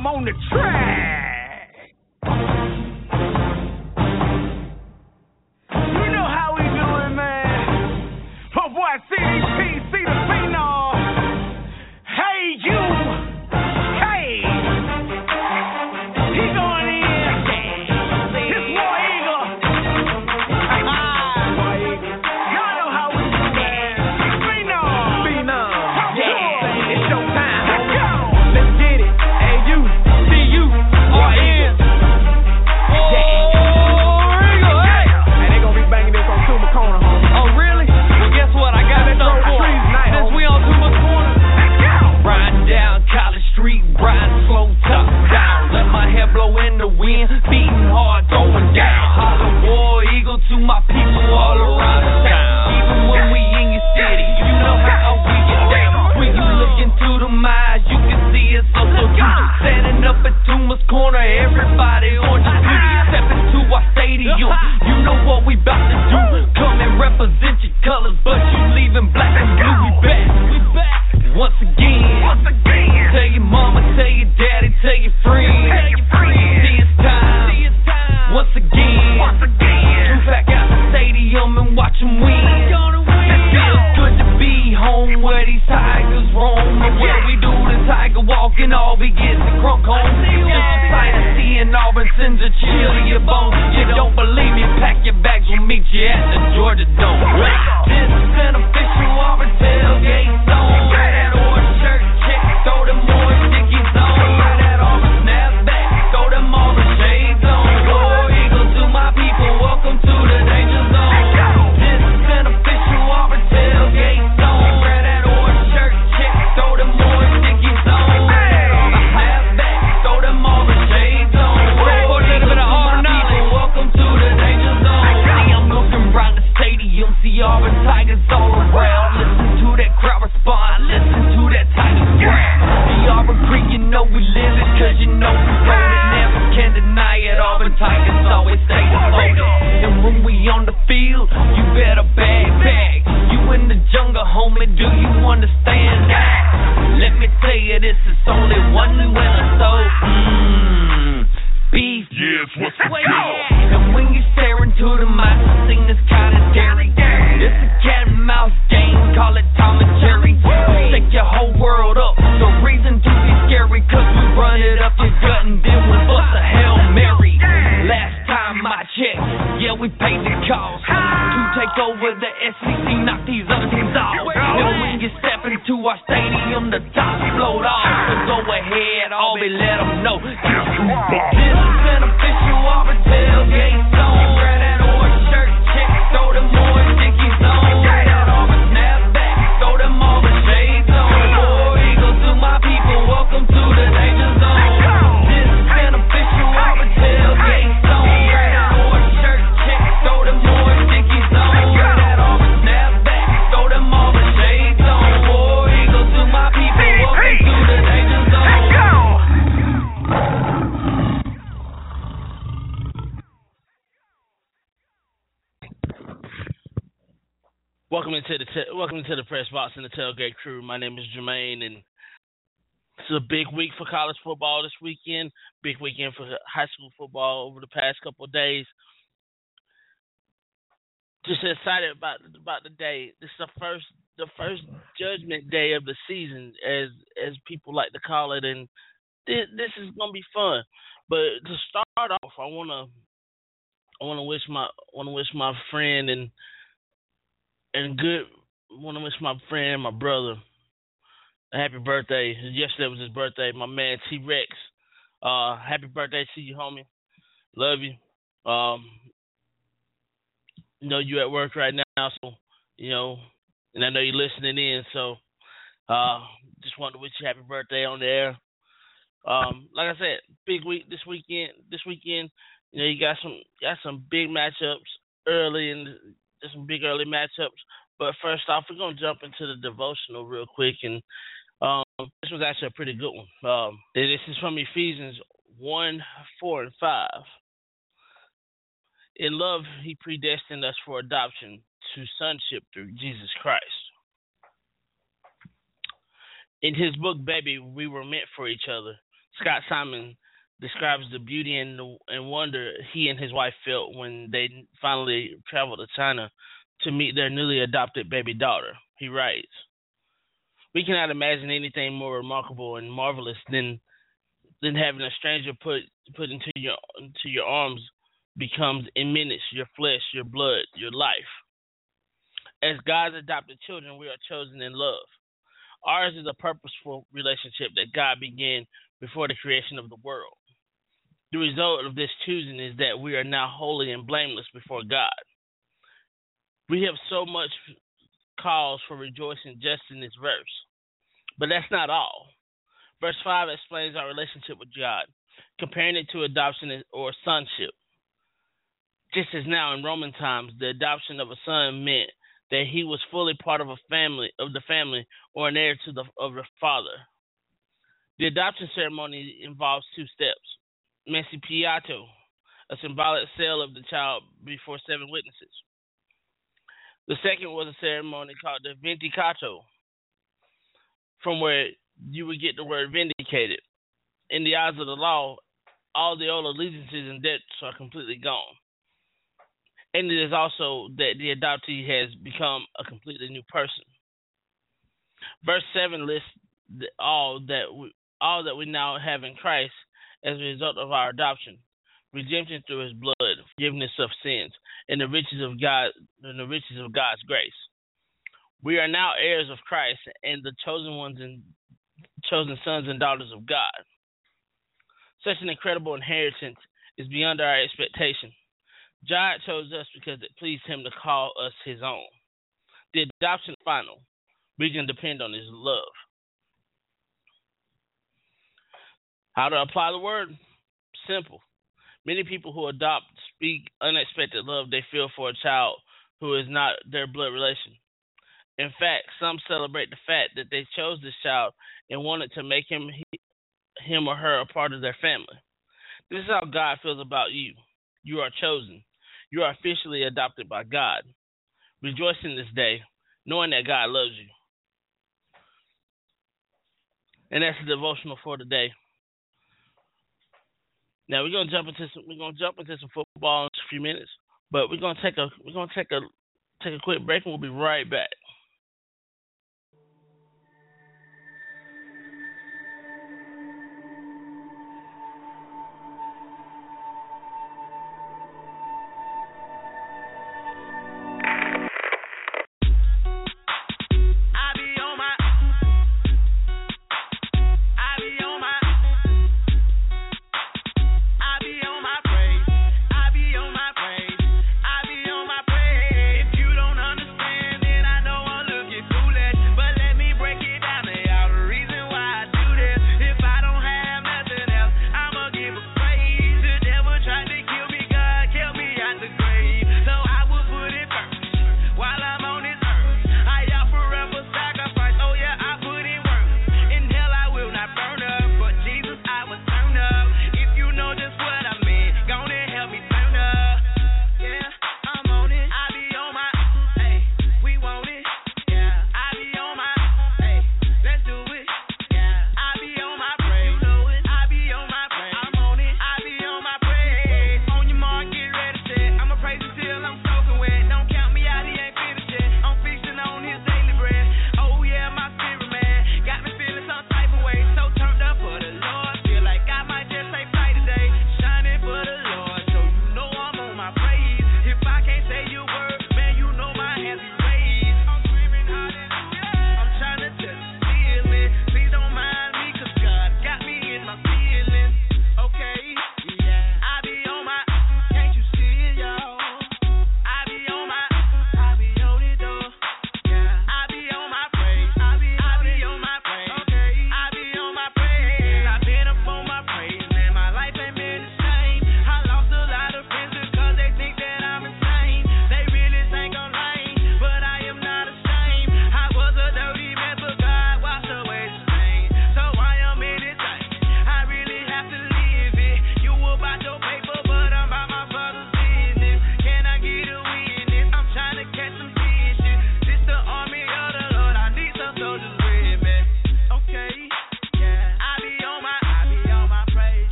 Ham on the track. Going down. Holla war eagle to my people all around the town. Even when we in your city, you know how we get down. When you look into the eyes, you can see it's so so. Standing up at Toomer's Corner, everybody on your feet. Step into our stadium, you know what we bout to do. Come and represent your colors, but you leaving black and blue. We back, we back once again. Once again. Tell your mama, tell your daddy, and all we get the crunk home. Just a sight of seeing Auburn sends a chill to your bones. You don't believe me? Pack your bags, we'll meet you at the Georgia Dome. This is the te- welcome to the press box and the tailgate crew. My name is Jermaine, and it's a big week for college football this weekend. Big weekend for high school football over the past couple of days. Just excited about about the day. This is the first the first judgment day of the season, as as people like to call it, and this, is gonna be fun. But to start off, I wanna I wanna wish my wanna wish my friend and and good want to wish my friend, my brother, a happy birthday. Yesterday was his birthday. My man T Rex. Uh, happy birthday to you, homie. Love you. Um, you know you at work right now, so you know, and I know you're listening in. So Uh, just wanted to wish you happy birthday on there. Um, like I said, big week this weekend. This weekend, you know, you got some got some big matchups early and there's some big early matchups. But first off, we're gonna jump into the devotional real quick, and um, this was actually a pretty good one. Um, this is from Ephesians one, four, and five. In love, He predestined us for adoption to sonship through Jesus Christ. In his book, Baby, We Were Meant for Each Other, Scott Simon describes the beauty and, and wonder he and his wife felt when they finally traveled to China to meet their newly adopted baby daughter. He writes, We cannot imagine anything more remarkable and marvelous than than having a stranger put put into your into your arms becomes in minutes your flesh, your blood, your life. As God's adopted children, we are chosen in love. Ours is a purposeful relationship that God began before the creation of the world. The result of this choosing is that we are now holy and blameless before God. We have so much cause for rejoicing just in this verse. But that's not all. Verse 5 explains our relationship with God, comparing it to adoption or sonship. Just as now in Roman times, the adoption of a son meant that he was fully part of a family of the family or an heir to the of the father. The adoption ceremony involves two steps. Mancipiato, a symbolic sale of the child before seven witnesses. The second was a ceremony called the vindicato, from where you would get the word vindicated. In the eyes of the law, all the old allegiances and debts are completely gone. And it is also that the adoptee has become a completely new person. Verse seven lists all that we all that we now have in Christ as a result of our adoption, redemption through His blood, forgiveness of sins, and the riches of God and the riches of God's grace. We are now heirs of Christ and the chosen ones and chosen sons and daughters of God. Such an incredible inheritance is beyond our expectation. God chose us because it pleased him to call us his own. The adoption final. We can depend on his love. How to apply the word? Simple. Many people who adopt speak unexpected love they feel for a child who is not their blood relation. In fact, some celebrate the fact that they chose this child and wanted to make him him or her a part of their family. This is how God feels about you. You are chosen. You are officially adopted by God. Rejoice in this day, knowing that God loves you. And that's the devotional for today. Now we're gonna jump into some we're gonna jump into some football in a few minutes, but we're gonna take a we're gonna take a take a quick break and we'll be right back.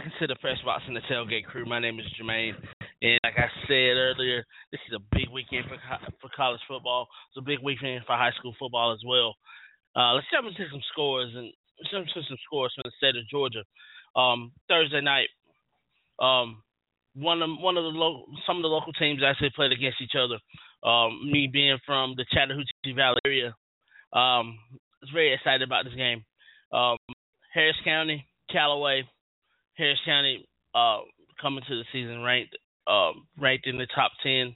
Back into the Press Box and the Tailgate Crew. My name is Jermaine, and like I said earlier, this is a big weekend for for college football. It's a big weekend for high school football as well. Uh, let's jump into some scores and into some scores from the state of Georgia. Um, Thursday night, um, one of one of the lo- some of the local teams actually played against each other. Um, me being from the Chattahoochee Valley area, um, was very excited about this game. Um, Harris County, Callaway. Harris County uh, coming to the season ranked um, ranked in the top ten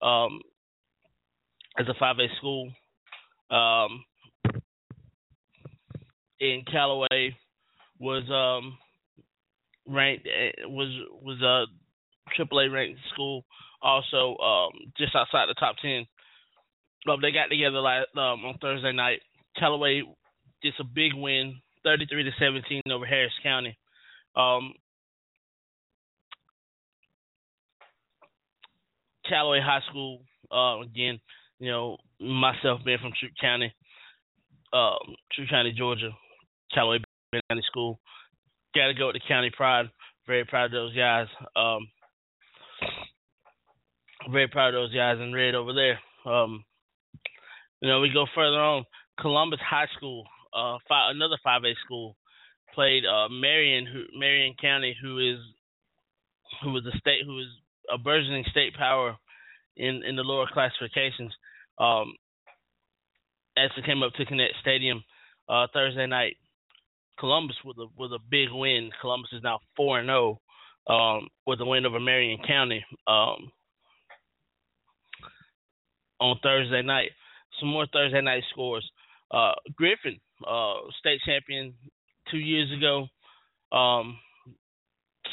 um, as a 5A school. Um, in Callaway was um, ranked eh, was was a AAA ranked school, also um, just outside the top ten. Um, they got together last, um, on Thursday night. Callaway gets a big win, 33 to 17 over Harris County. Um, High School, uh, again, you know, myself being from Troup County, um, Troup County, Georgia, Callaway County School. Got to go with the county pride. Very proud of those guys. Um, very proud of those guys in red over there. Um, you know, we go further on. Columbus High School, uh, five, another 5A school, played uh, Marion, who Marion County, who is who was a state who is a burgeoning state power in in the lower classifications. Um, as it came up to Kinnett Stadium uh, Thursday night, Columbus with a with a big win. Columbus is now four and zero um, with a win over Marion County um, on Thursday night. Some more Thursday night scores. Uh, Griffin, uh, state champion two years ago, um,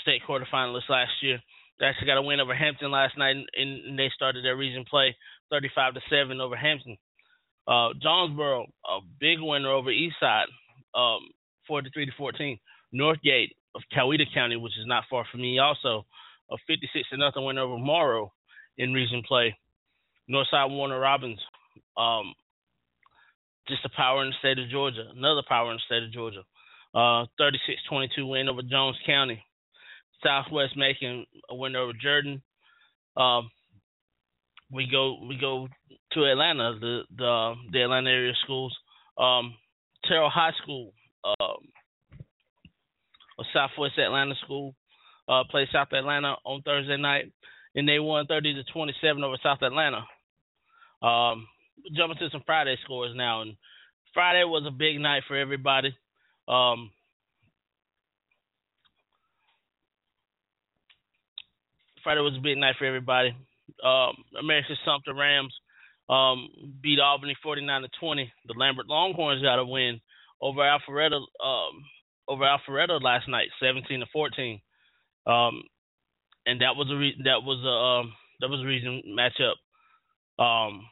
state quarterfinalist last year. They actually got a win over Hampton last night, and, and they started their region play 35 to seven over Hampton. Uh, Jonesboro, a big winner over Eastside, um, 43 to 14. Northgate of Coweta County, which is not far from me, also a 56 to nothing win over Morrow in region play. Northside Warner Robins, um, just a power in the state of Georgia, another power in the state of Georgia. Uh, 36-22 win over Jones County. Southwest making a win over Jordan. Um, we go we go to Atlanta, the the the Atlanta area schools. Um, Therrell High School, um, a Southwest Atlanta school, uh, played South Atlanta on Thursday night, and they won 30 to 27 over South Atlanta. Um, jumping to some Friday scores now, and Friday was a big night for everybody. Um, Friday was a big night for everybody. Um, Americus-Sumter Rams um, beat Albany 49 to 20. The Lambert Longhorns got a win over Alpharetta um, over Alpharetta last night, 17 to 14. Um, and that was a re- that was a um, that was a reason matchup. Um,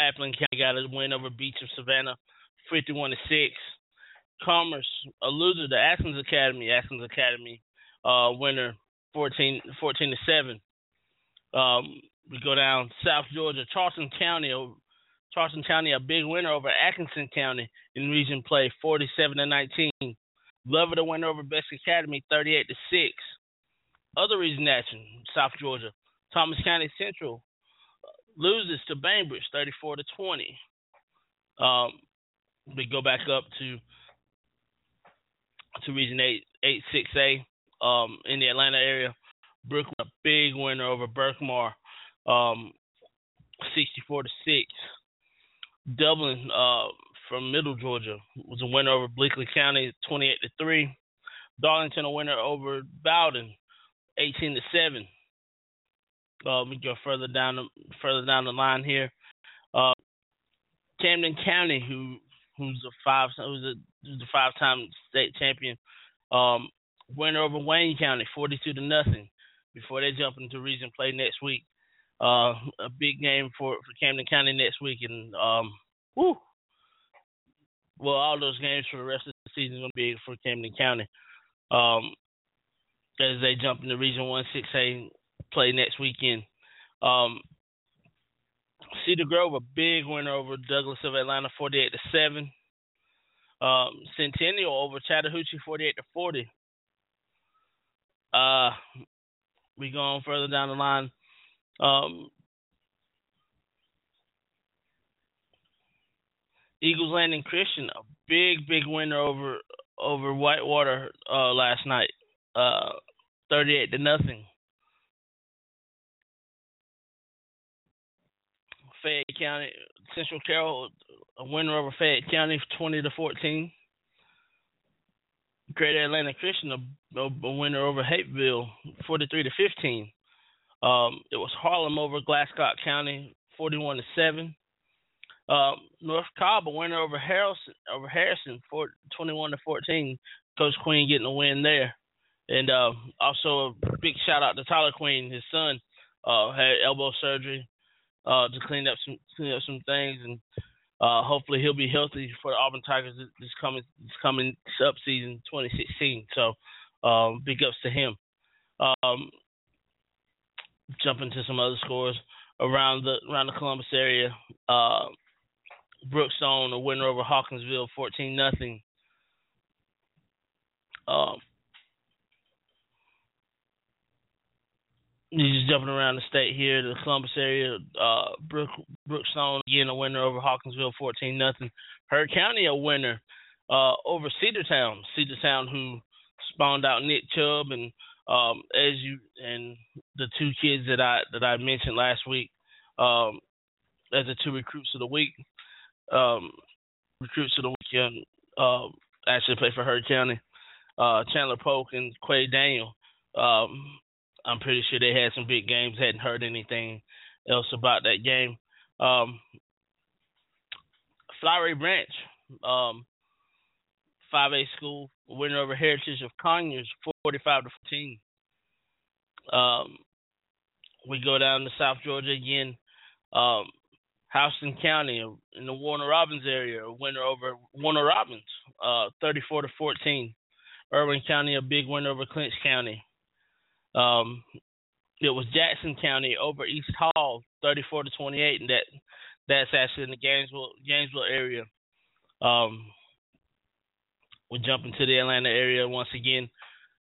Appling County got a win over Beach of Savannah, 51 to six. Commerce, a loser to Athens Academy. Athens Academy uh, winner 14, 14 to seven. Um, we go down South Georgia, Charlton County. Charlton County a big winner over Atkinson County in region play, 47 to 19. Lover the win over Best Academy, 38 to 6. Other region action, South Georgia. Thomas County Central loses to Bainbridge, 34 to 20. Um, we go back up to to Region 8, 8 6A um, in the Atlanta area. Brooklyn, a big winner over Berkmar, um, 64 to 6. Dublin uh, from Middle Georgia was a winner over Bleckley County, 28 to 3. Darlington, a winner over Bowdon, 18 to 7. Uh, we go further down the further down the line here. Uh, Camden County, who who's a five who's a who's a five time state champion, um, winner over Wayne County, forty two to nothing. Before they jump into region play next week, uh, a big game for for Camden County next week, and um, whoo, well, all those games for the rest of the season are gonna be for Camden County. Um, as they jump into Region One Six A play next weekend. Um, Cedar Grove, a big winner over Douglas of Atlanta, 48 to 7. Um, Centennial over Chattahoochee, 48 to 40. Uh, we go on further down the line. Um, Eagles Landing Christian, a big, big winner over over Whitewater uh, last night, uh, 38 to nothing. Fayette County, Central Carroll, a winner over Fayette County, twenty to fourteen. Greater Atlanta Christian, a, a winner over Hapeville, forty-three to fifteen. Um, it was Harlem over Glascock County, forty-one to seven. Um, North Cobb, a winner over Harrison, over Harrison, 21 to fourteen. Coach Queen getting a win there, and uh, also a big shout out to Tyler Queen, his son, uh, had elbow surgery uh, to clean up some clean up some things, and uh, hopefully he'll be healthy for the Auburn Tigers this coming this coming up season 2016. So um, big ups to him. Um, jump into some other scores around the around the Columbus area. Uh, Brookstone, a winner over Hawkinsville, 14 nothing. Um, He's just jumping around the state here, the Columbus area. Uh, Brook Brookstone again a winner over Hawkinsville, fourteen nothing. Heard County a winner uh, over Cedartown. Cedartown who spawned out Nick Chubb and um, as you and the two kids that I that I mentioned last week um, as the two recruits of the week. Um, recruits of the weekend uh, actually play for Heard County. Uh, Chandler Polk and Quay Daniel. Um, I'm pretty sure they had some big games. Hadn't heard anything else about that game. Um, Flowery Branch, um, 5A school, winner over Heritage of Conyers, 45 to 14. Um, we go down to South Georgia again. Um, Houston County in the Warner Robins area, winner over Warner Robins, uh, 34 to 14. Irwin County, a big winner over Clinch County. Um, it was Jackson County over East Hall, 34 to 28, and that that's actually in the Gainesville Gainesville area. Um, we jump into the Atlanta area once again.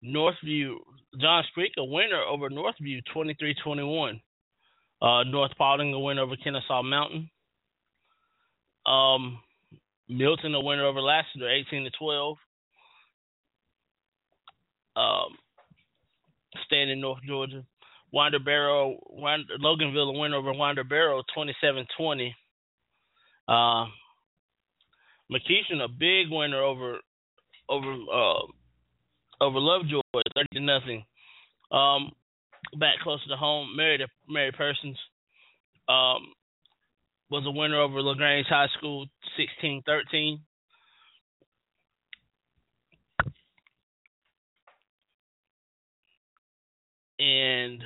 Northview, John Creek, a winner over Northview, 23-21. Uh, North Paulding, a winner over Kennesaw Mountain. Um, Milton, a winner over Lassiter, 18 to 12. Um, staying in North Georgia. Winder Barrow, Winder, Loganville, winner over Winder Barrow, 27-20. Uh, McEachern, a big winner over over uh, over Lovejoy, 30 to nothing. Um, back closer to home, Mary Mary Persons um, was a winner over Lagrange High School, 16-13. And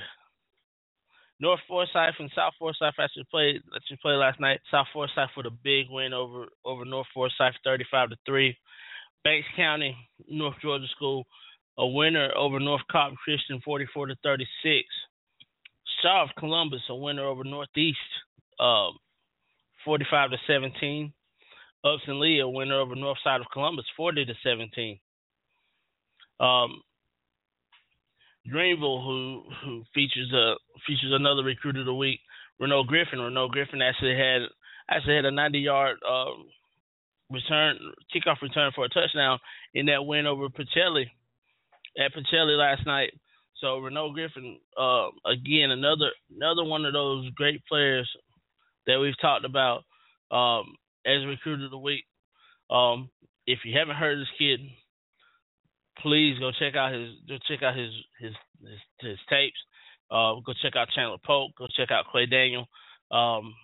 North Forsyth and South Forsyth actually played actually played last night. South Forsyth with a big win over over North Forsyth, thirty five to three. Banks County, North Georgia School, a winner over North Cobb Christian, forty four to thirty six. South Columbus, a winner over Northeast, um, 45 to 17. Upson Lee, a winner over North Side of Columbus, 40 to 17. Um, Greenville, who who features a features another recruit of the week, Renault Griffin. Renault Griffin actually had actually had a 90 yard um, return kickoff return for a touchdown in that win over Pacelli at Pacelli last night. So Renault Griffin, uh, again, another another one of those great players that we've talked about um, as recruit of the week. Um, if you haven't heard this kid, please go check out his go check out his his his, his tapes. Uh, go check out Chandler Polk. Go check out Clay Daniel. Um,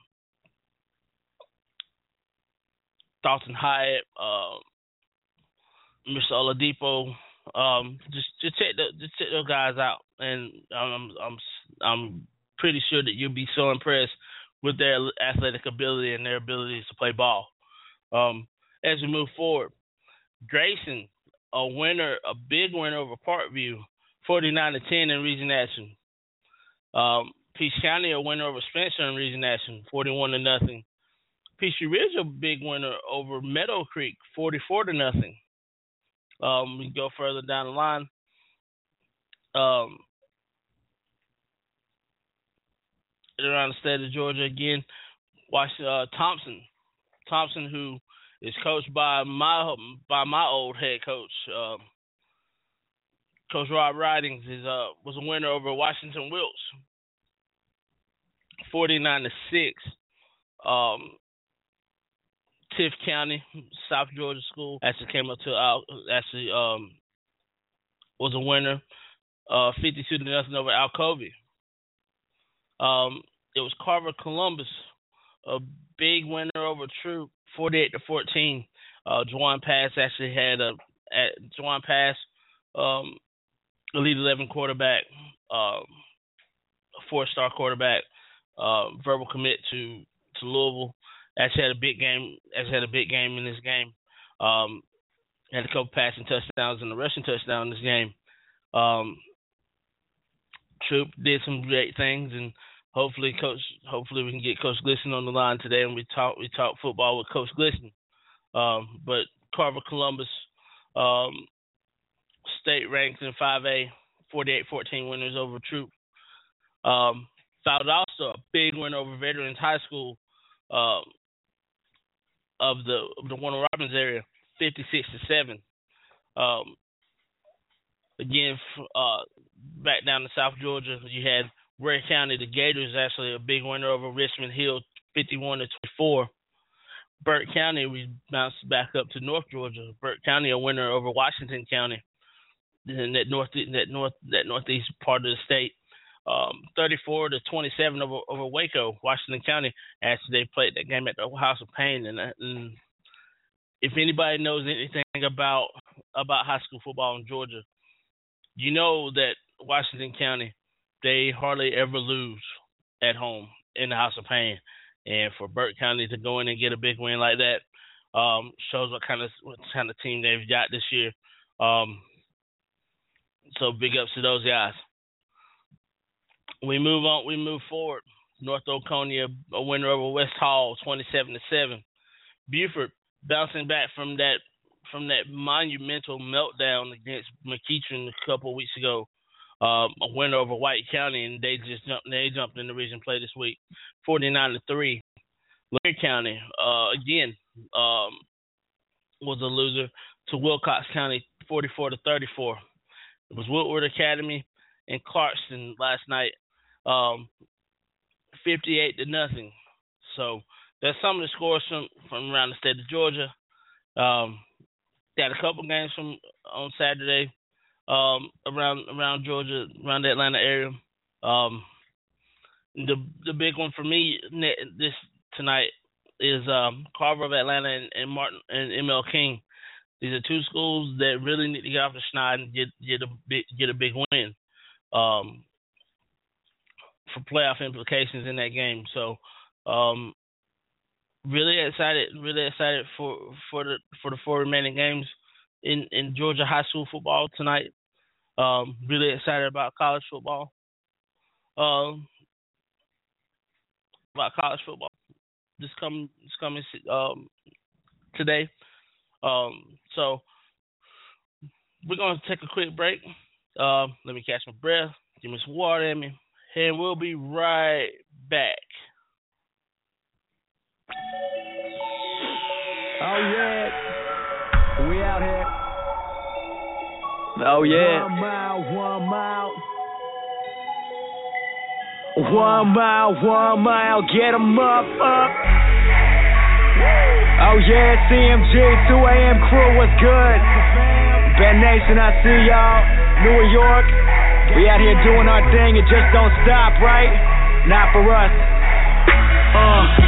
Dalton Hyatt, uh, Mr. Oladipo. Um, just just check the, just check those guys out, and I'm I'm I'm pretty sure that you'll be so impressed with their athletic ability and their abilities to play ball. Um, as we move forward, Grayson, a winner, a big winner over Parkview, 49 to 10 in region action. Um, Peach County, a winner over Spencer in region action, 41 to nothing. Peachtree Ridge, a big winner over Meadow Creek, 44 to nothing. Um, we go further down the line. Um, around the state of Georgia again, watch uh, Thompson. Thompson, who is coached by my by my old head coach, um, Coach Rob Ridings, is uh was a winner over Washington Wilkes, forty nine to six. Um, Tift County, South Georgia School actually came up to Al, actually um was a winner, uh fifty two to nothing over Alcovy. Um, it was Carver Columbus, a big winner over Troup, forty eight to fourteen. Uh, Jawon Pass actually had a at Jawon Pass, um, elite eleven quarterback, um, four star quarterback, uh, verbal commit to to Louisville. Actually had a big game. Actually had a big game in this game. Um, had a couple passing touchdowns and a rushing touchdown in this game. Um, Troup did some great things, and hopefully, Coach. Hopefully, we can get Coach Glisson on the line today, and we talk we talk football with Coach Glisson. Um, but Carver Columbus, um, state ranked in 5A, 48-14 winners over Troup. Um, Valdosta, a big win over Veterans High School. Um, of the of the Warner Robins area, fifty six to seven. Um, again, uh, back down to South Georgia, you had Ware County. The Gators actually a big winner over Richmond Hill, fifty one to twenty four. Burke County, we bounced back up to North Georgia. Burke County, a winner over Washington County, in that north that north that northeast part of the state. Um, 34 to 27 over, over Waco, Washington County. Actually, they played that game at the House of Pain, and, and if anybody knows anything about about high school football in Georgia, you know that Washington County they hardly ever lose at home in the House of Pain, and for Burke County to go in and get a big win like that um, shows what kind of what kind of team they've got this year. Um, so big ups to those guys we move on. We move forward. North Oconee, a winner over West Hall, twenty-seven to seven. Buford bouncing back from that from that monumental meltdown against McEachern a couple weeks ago. Um, a winner over White County, and they just jumped. They jumped in the region play this week, forty-nine to three. Lear County, uh, again, um, was a loser to Wilcox County, forty-four to thirty-four. It was Woodward Academy and Clarkston last night um, 58 to nothing. So that's some of the scores from, from around the state of Georgia. Um, got a couple games from on Saturday um, around around Georgia, around the Atlanta area. Um, the the big one for me this tonight is um, Carver of Atlanta and, and Martin and ML King. These are two schools that really need to get off the schneid and get get a big get a big win. Um, for playoff implications in that game. So, um, really excited, really excited for for the for the four remaining games in in Georgia high school football tonight. Um, really excited about college football. Um, about college football. this coming this coming um today. Um, so we're gonna take a quick break. Um, let me catch my breath, give me some water me, and we'll be right back. Oh yeah, we out here. Oh yeah. One mile, one mile. One mile, one mile, get 'em up, up. Oh yeah, CMG, 2 a.m. crew, what's good? Ben Nation, I see y'all. New York, we out here doing our thing, it just don't stop, right? Not for us. Uh.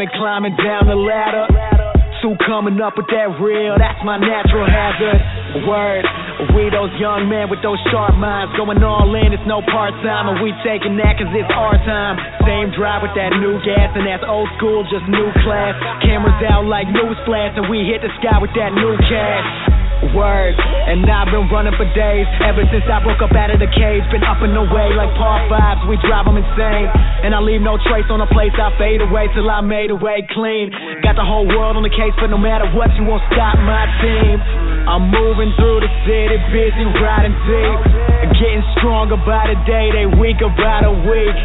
And climbing down the ladder. To coming up with that real, that's my natural hazard. Word, we those young men with those sharp minds. Going all in, it's no part time. And we taking that cause it's our time. Same drive with that new gas, and that's old school, just new class. Cameras out like news flash, and we hit the sky with that new cash. Word, and I've been running for days ever since I broke up out of the cage. Been up and away like par fives, we drive 'em insane. And I leave no trace on the place I fade away till I made away clean. Got the whole world on the case, but no matter what, you won't stop my team. I'm moving through the city, busy riding deep. Getting stronger by the day, they weaker by the week.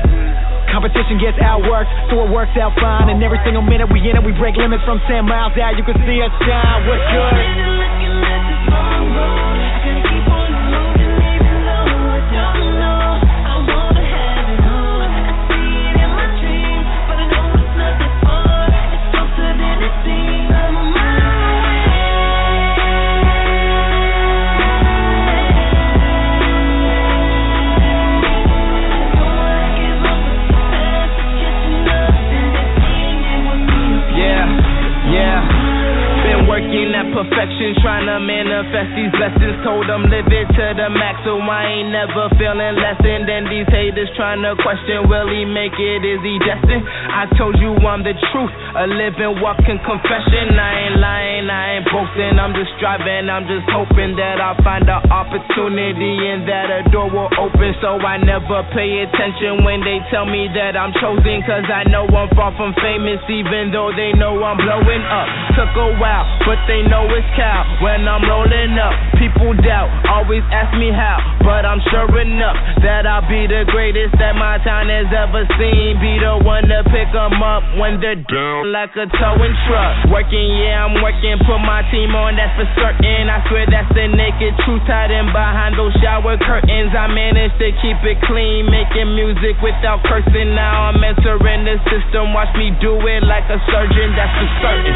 Competition gets outworked, so it works out fine. And every single minute we in it, we break limits from 10 miles out. You can see us shine. What's good? Manifest these blessings. Told them live it to the max, so I ain't never feeling less than. These haters trying to question, will he make it? Is he destined? I told you I'm the truth, a living, walking confession. I ain't lying, I ain't boasting. I'm just striving, I'm just hoping that I'll find an opportunity and that a door will open. So I never pay attention when they tell me that I'm chosen, cause I know I'm far from famous, even though they know I'm blowing up. Took a while, but they know it's cow. When I'm rolling up, people doubt, always ask me how, but I'm sure enough that I'll be the greatest that my town has ever seen. Be the one to pick 'em up when they're down like a towing truck. Working, yeah, I'm working, put my team on, that's for certain. I swear that's the naked truth hiding behind those shower curtains. I managed to keep it clean, making music without cursing. Now I'm entering the system, watch me do it like a surgeon, that's for certain.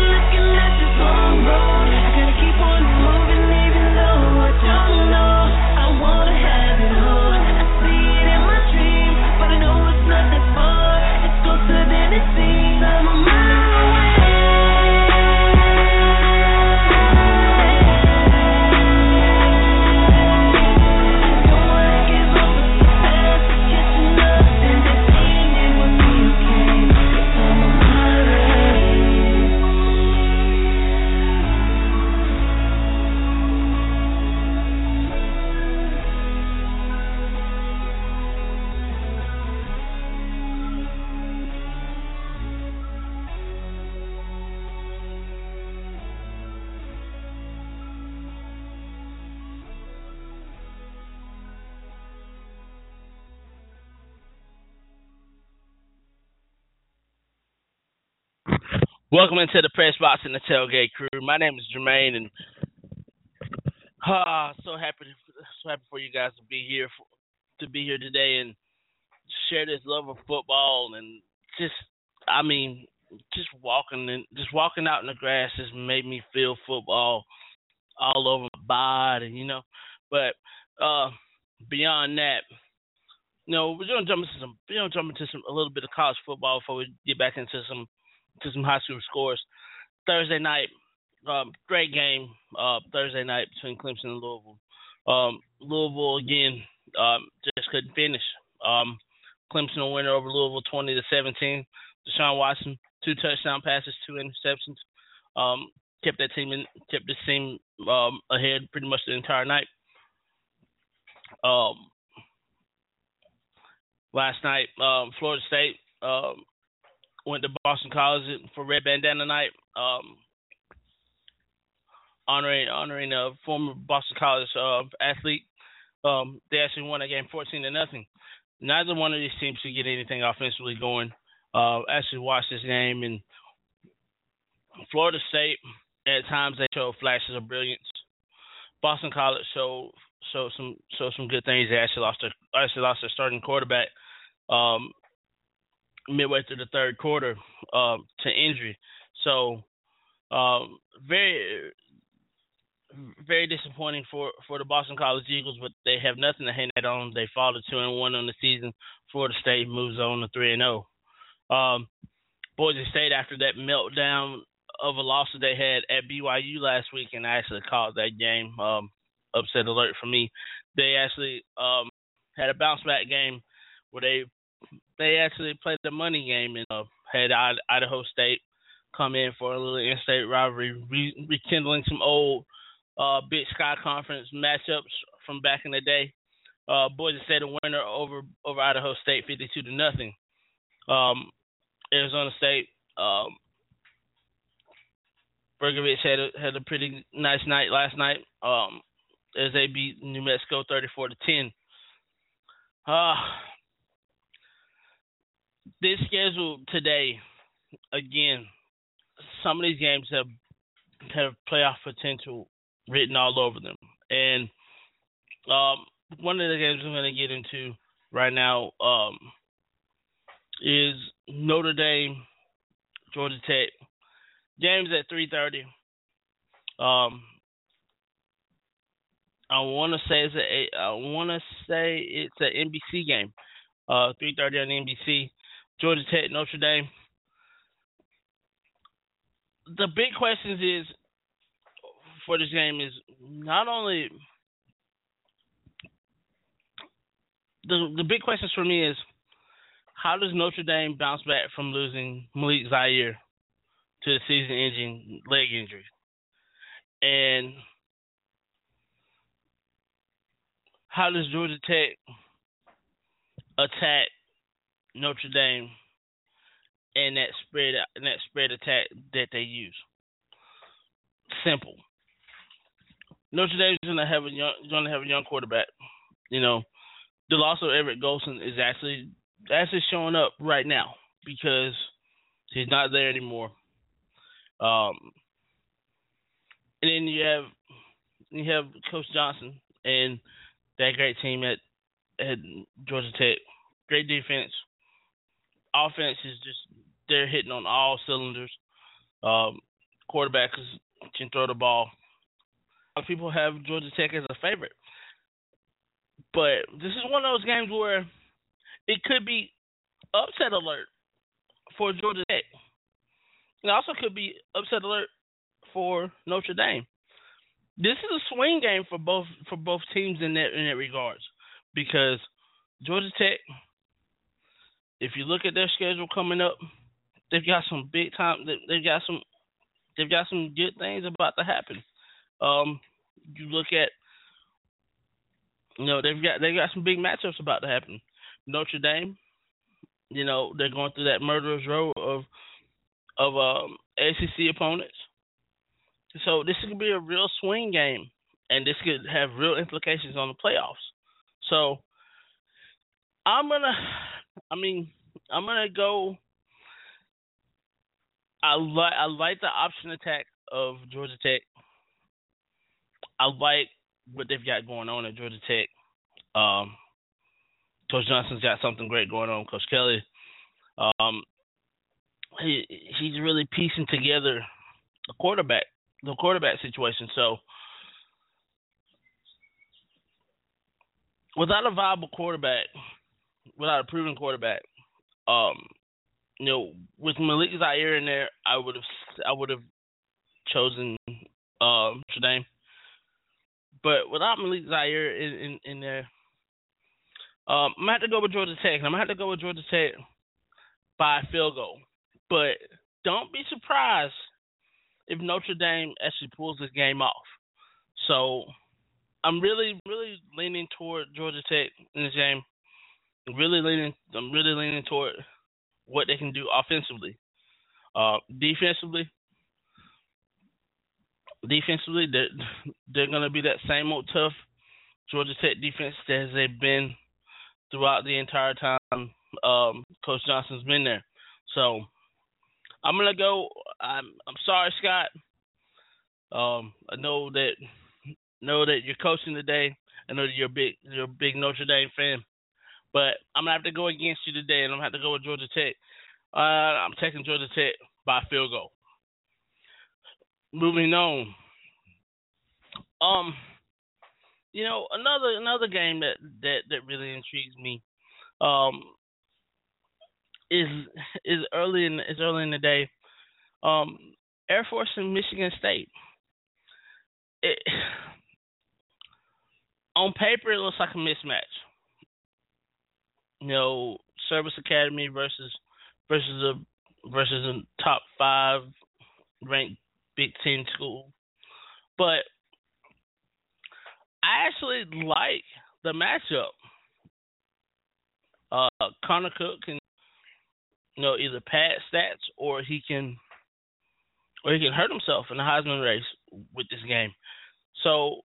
Welcome into the press box and the tailgate crew. My name is Jermaine, and ah, so happy, so happy for you guys to be here, for, to be here today and share this love of football and just, I mean, just walking and just walking out in the grass just made me feel football all over my body, you know. But uh, beyond that, you know, we're gonna jump into some we're gonna jump into some a little bit of college football before we get back into some to some high school scores. Thursday night, um, great game. Uh, Thursday night between Clemson and Louisville. Um, Louisville again um, just couldn't finish. Um, Clemson a winner over Louisville, twenty to seventeen. Deshaun Watson, two touchdown passes, two interceptions. Um, kept that team in, kept the team um, ahead pretty much the entire night. Um, last night, um, Florida State went to Boston College for Red Bandana Night, um, honoring honoring a former Boston College uh, athlete. Um, they actually won that game 14 to nothing. Neither one of these teams could get anything offensively going. Uh, actually watched this game and Florida State at times they showed flashes of brilliance. Boston College showed showed some showed some good things. They actually lost their actually lost their starting quarterback um, midway through the third quarter uh, to injury. So um, very very disappointing for for the Boston College Eagles, but they have nothing to hang that on. They fall to two and one on the season. Florida State moves on to three and zero. Um, Boise State after that meltdown of a loss that they had at BYU last week, and I actually called that game. Um, upset alert for me. They actually um, had a bounce back game where they they actually played the money game and uh, had Idaho State come in for a little in-state rivalry, re- rekindling some old uh, Big Sky Conference matchups from back in the day. Uh, Boise State a winner over over Idaho State, fifty-two to nothing. Um, Arizona State um, Bercovici had a, had a pretty nice night last night um, as they beat New Mexico 34 to 10. Uh, this schedule today, again, some of these games have have playoff potential written all over them, and um, one of the games I'm going to get into right now um, is Notre Dame, Georgia Tech. Game's at three thirty. Um, I want to say it's a. I want to say it's an NBC game. Uh, three thirty on NBC. Georgia Tech, Notre Dame. The big questions is for this game is not only the the big questions for me is how does Notre Dame bounce back from losing Malik Zaire to the season-ending leg injury, and how does Georgia Tech attack Notre Dame and that spread and that spread attack that they use? Simple. Notre Dame's gonna have a young gonna have a young quarterback. You know, the loss of Everett Golson is actually actually showing up right now because he's not there anymore. Um, and then you have you have Coach Johnson and that great team at at Georgia Tech. Great defense. Offense is just they're hitting on all cylinders. Um, quarterbacks can throw the ball. People have Georgia Tech as a favorite, but this is one of those games where it could be upset alert for Georgia Tech. It also could be upset alert for Notre Dame. This is a swing game for both for both teams in that in that regards because Georgia Tech, if you look at their schedule coming up, they've got some big time. They've got some they've got some good things about to happen. Um, you look at you know they've got they've got some big matchups about to happen. Notre Dame, you know they're going through that murderer's row of of um, ACC opponents. So this could be a real swing game, and this could have real implications on the playoffs. So I'm gonna, I mean, I'm gonna go. I like I like the option attack of Georgia Tech. I like what they've got going on at Georgia Tech. Um, Coach Johnson's got something great going on. Coach Kelly, um, he he's really piecing together a quarterback, the quarterback situation. So without a viable quarterback, without a proven quarterback, um, you know, with Malik Zaire in there, I would have I would have chosen um Notre Dame. But without Malik Zaire in, in, in there, um, I'm gonna have to go with Georgia Tech. I'm gonna have to go with Georgia Tech by field goal. But don't be surprised if Notre Dame actually pulls this game off. So I'm really, really leaning toward Georgia Tech in this game. Really leaning. I'm really leaning toward what they can do offensively. Uh, defensively, defensively, they're, they're going to be that same old tough Georgia Tech defense as they've been throughout the entire time um, Coach Johnson's been there. So I'm gonna go. I'm I'm sorry, Scott. Um, I know that know that you're coaching today. I know that you're a big you're a big Notre Dame fan, but I'm gonna have to go against you today, and I'm gonna have to go with Georgia Tech. Uh, I'm taking Georgia Tech by field goal. Moving on. Um, you know another another game that that that really intrigues me. Um, is is early in is early in the day. Um, Air Force and Michigan State. It, on paper, it looks like a mismatch. You know, Service Academy versus versus a versus a top five ranked Big Ten school, but I actually like the matchup. Uh, Connor Cook can, you know, either pad stats or he can, or he can hurt himself in the Heisman race with this game. So,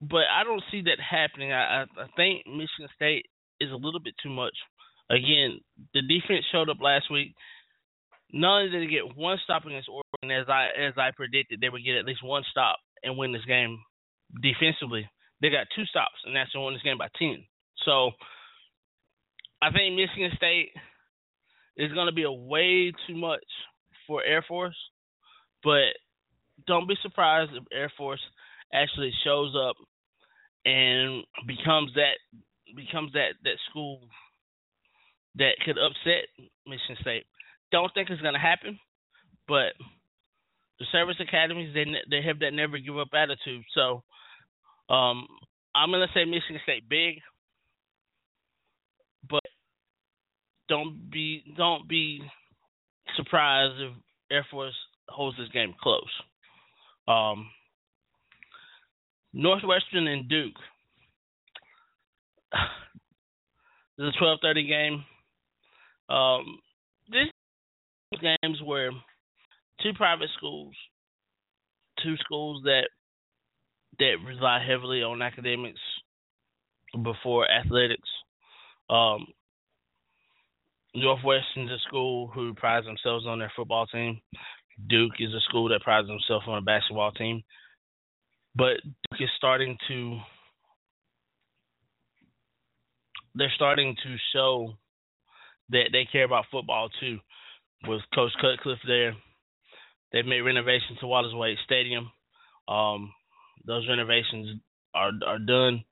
but I don't see that happening. I, I, I think Michigan State is a little bit too much. Again, the defense showed up last week. Not only did they get one stop against Oregon, as I as I predicted, they would get at least one stop and win this game defensively. They got two stops, and that's win this game by ten. So I think Michigan State is going to be a way too much for Air Force, but don't be surprised if Air Force actually shows up and becomes that becomes that that school that could upset Michigan State. Don't think it's to happen, but the service academies they they have that never give up attitude. So um, I'm to say Michigan State big, but don't be don't be surprised if Air Force holds this game close. Um, Northwestern and Duke. A twelve thirty game. Um, this games where two private schools, two schools that that rely heavily on academics before athletics. Um, Northwestern's a school who prides themselves on their football team. Duke is a school that prides themselves on a basketball team. But Duke is starting to they're starting to show that they care about football too. With Coach Cutcliffe there, they've made renovations to Wallace Wade Stadium. Um, those renovations are are done.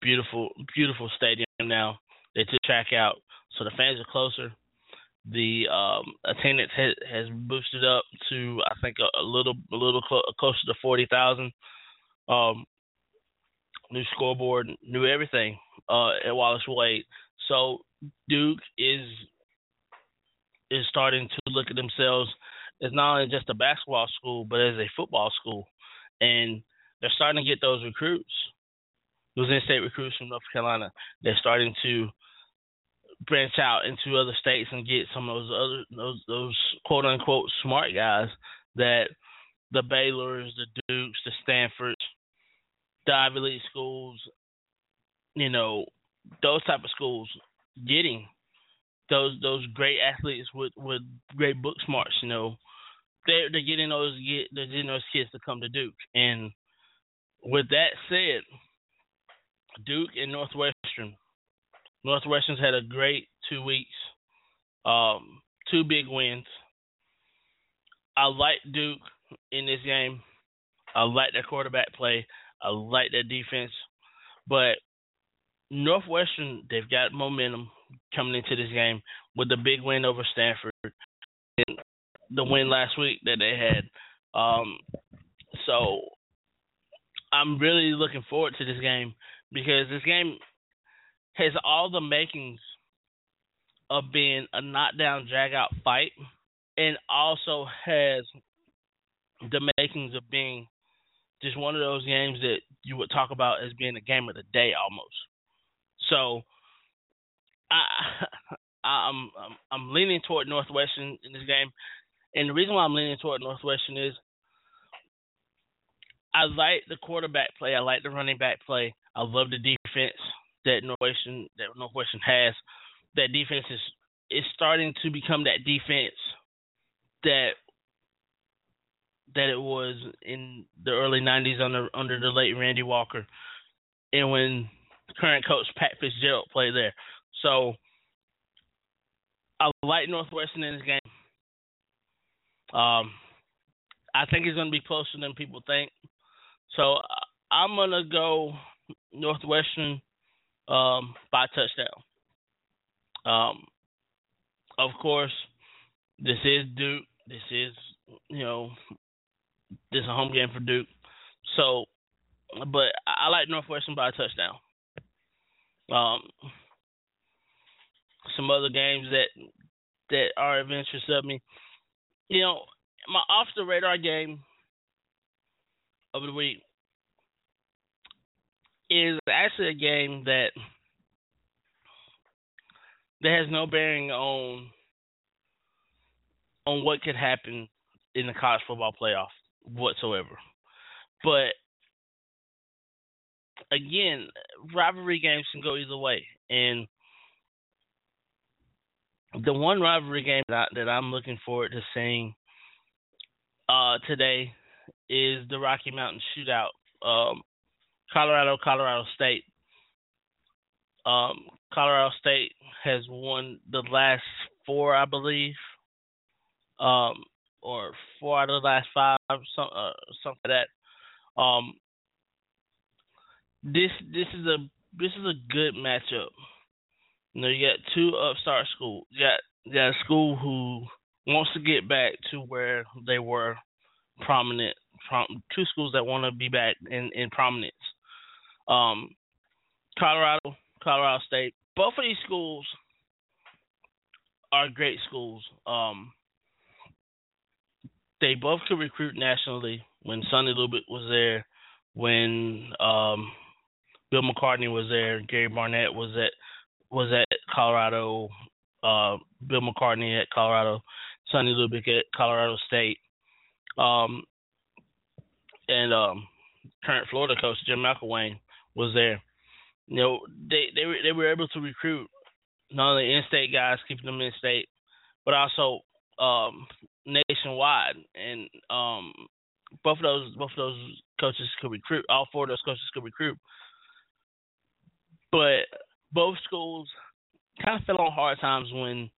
Beautiful, beautiful stadium now. They took track out, so the fans are closer. The um, attendance has, has boosted up to I think a, a little a little clo- closer to forty thousand. Um, new scoreboard, new everything uh, at Wallace Wade. So Duke is is starting to look at themselves as not only just a basketball school, but as a football school, and they're starting to get those recruits, those in-state recruits from North Carolina. They're starting to branch out into other states and get some of those other those those quote unquote smart guys that the Baylors, the Dukes, the Stanfords, the Ivy League schools, you know, those type of schools getting those those great athletes with with great book smarts, you know. They're they're getting those get they're getting those kids to come to Duke. And with that said, Duke and Northwestern. Northwestern's had a great two weeks. Um, two big wins. I like Duke in this game. I like their quarterback play. I like their defense. But Northwestern, they've got momentum coming into this game with the big win over Stanford and the win last week that they had. Um, so I'm really looking forward to this game because this game has all the makings of being a knockdown, drag out fight, and also has the makings of being just one of those games that you would talk about as being a game of the day almost. So I I'm I'm, I'm leaning toward Northwestern in this game, and the reason why I'm leaning toward Northwestern is I like the quarterback play. I like the running back play. I love the defense that Northwestern that Northwestern has. That defense is is starting to become that defense that that it was in the early '90s under under the late Randy Walker, and when current coach Pat Fitzgerald played there. So I like Northwestern in this game. Um, I think it's going to be closer than people think. So I'm going to go Northwestern um, by touchdown. Um, of course, this is Duke. This is you know this is a home game for Duke. So, but I like Northwestern by a touchdown. Um, some other games that that are of interest of me. You know, my off the radar game of the week is actually a game that that has no bearing on on what could happen in the college football playoff whatsoever. But again, rivalry games can go either way, and the one rivalry game that, I, I'm looking forward to seeing uh, today is the Rocky Mountain Shootout. Um, Colorado, Colorado State. Um, Colorado State has won the last four, I believe, um, or four out of the last five, some, uh, something like that. Um, this this is a this is a good matchup. You know, you got two upstart schools. You got you got a school who wants to get back to where they were prominent. Prom, two schools that want to be back in in prominence. Um, Colorado, Colorado State. Both of these schools are great schools. Um, they both could recruit nationally. When Sonny Lubick was there, when um, Bill McCartney was there, Gary Barnett was at was at Colorado, uh, Bill McCartney at Colorado, Sonny Lubick at Colorado State, um, and um, current Florida coach Jim McElwain was there. You know, they they were they were able to recruit not only in-state guys, keeping them in-state, but also um, nationwide. And um, both of those both of those coaches could recruit. All four of those coaches could recruit. But both schools kind of fell on hard times when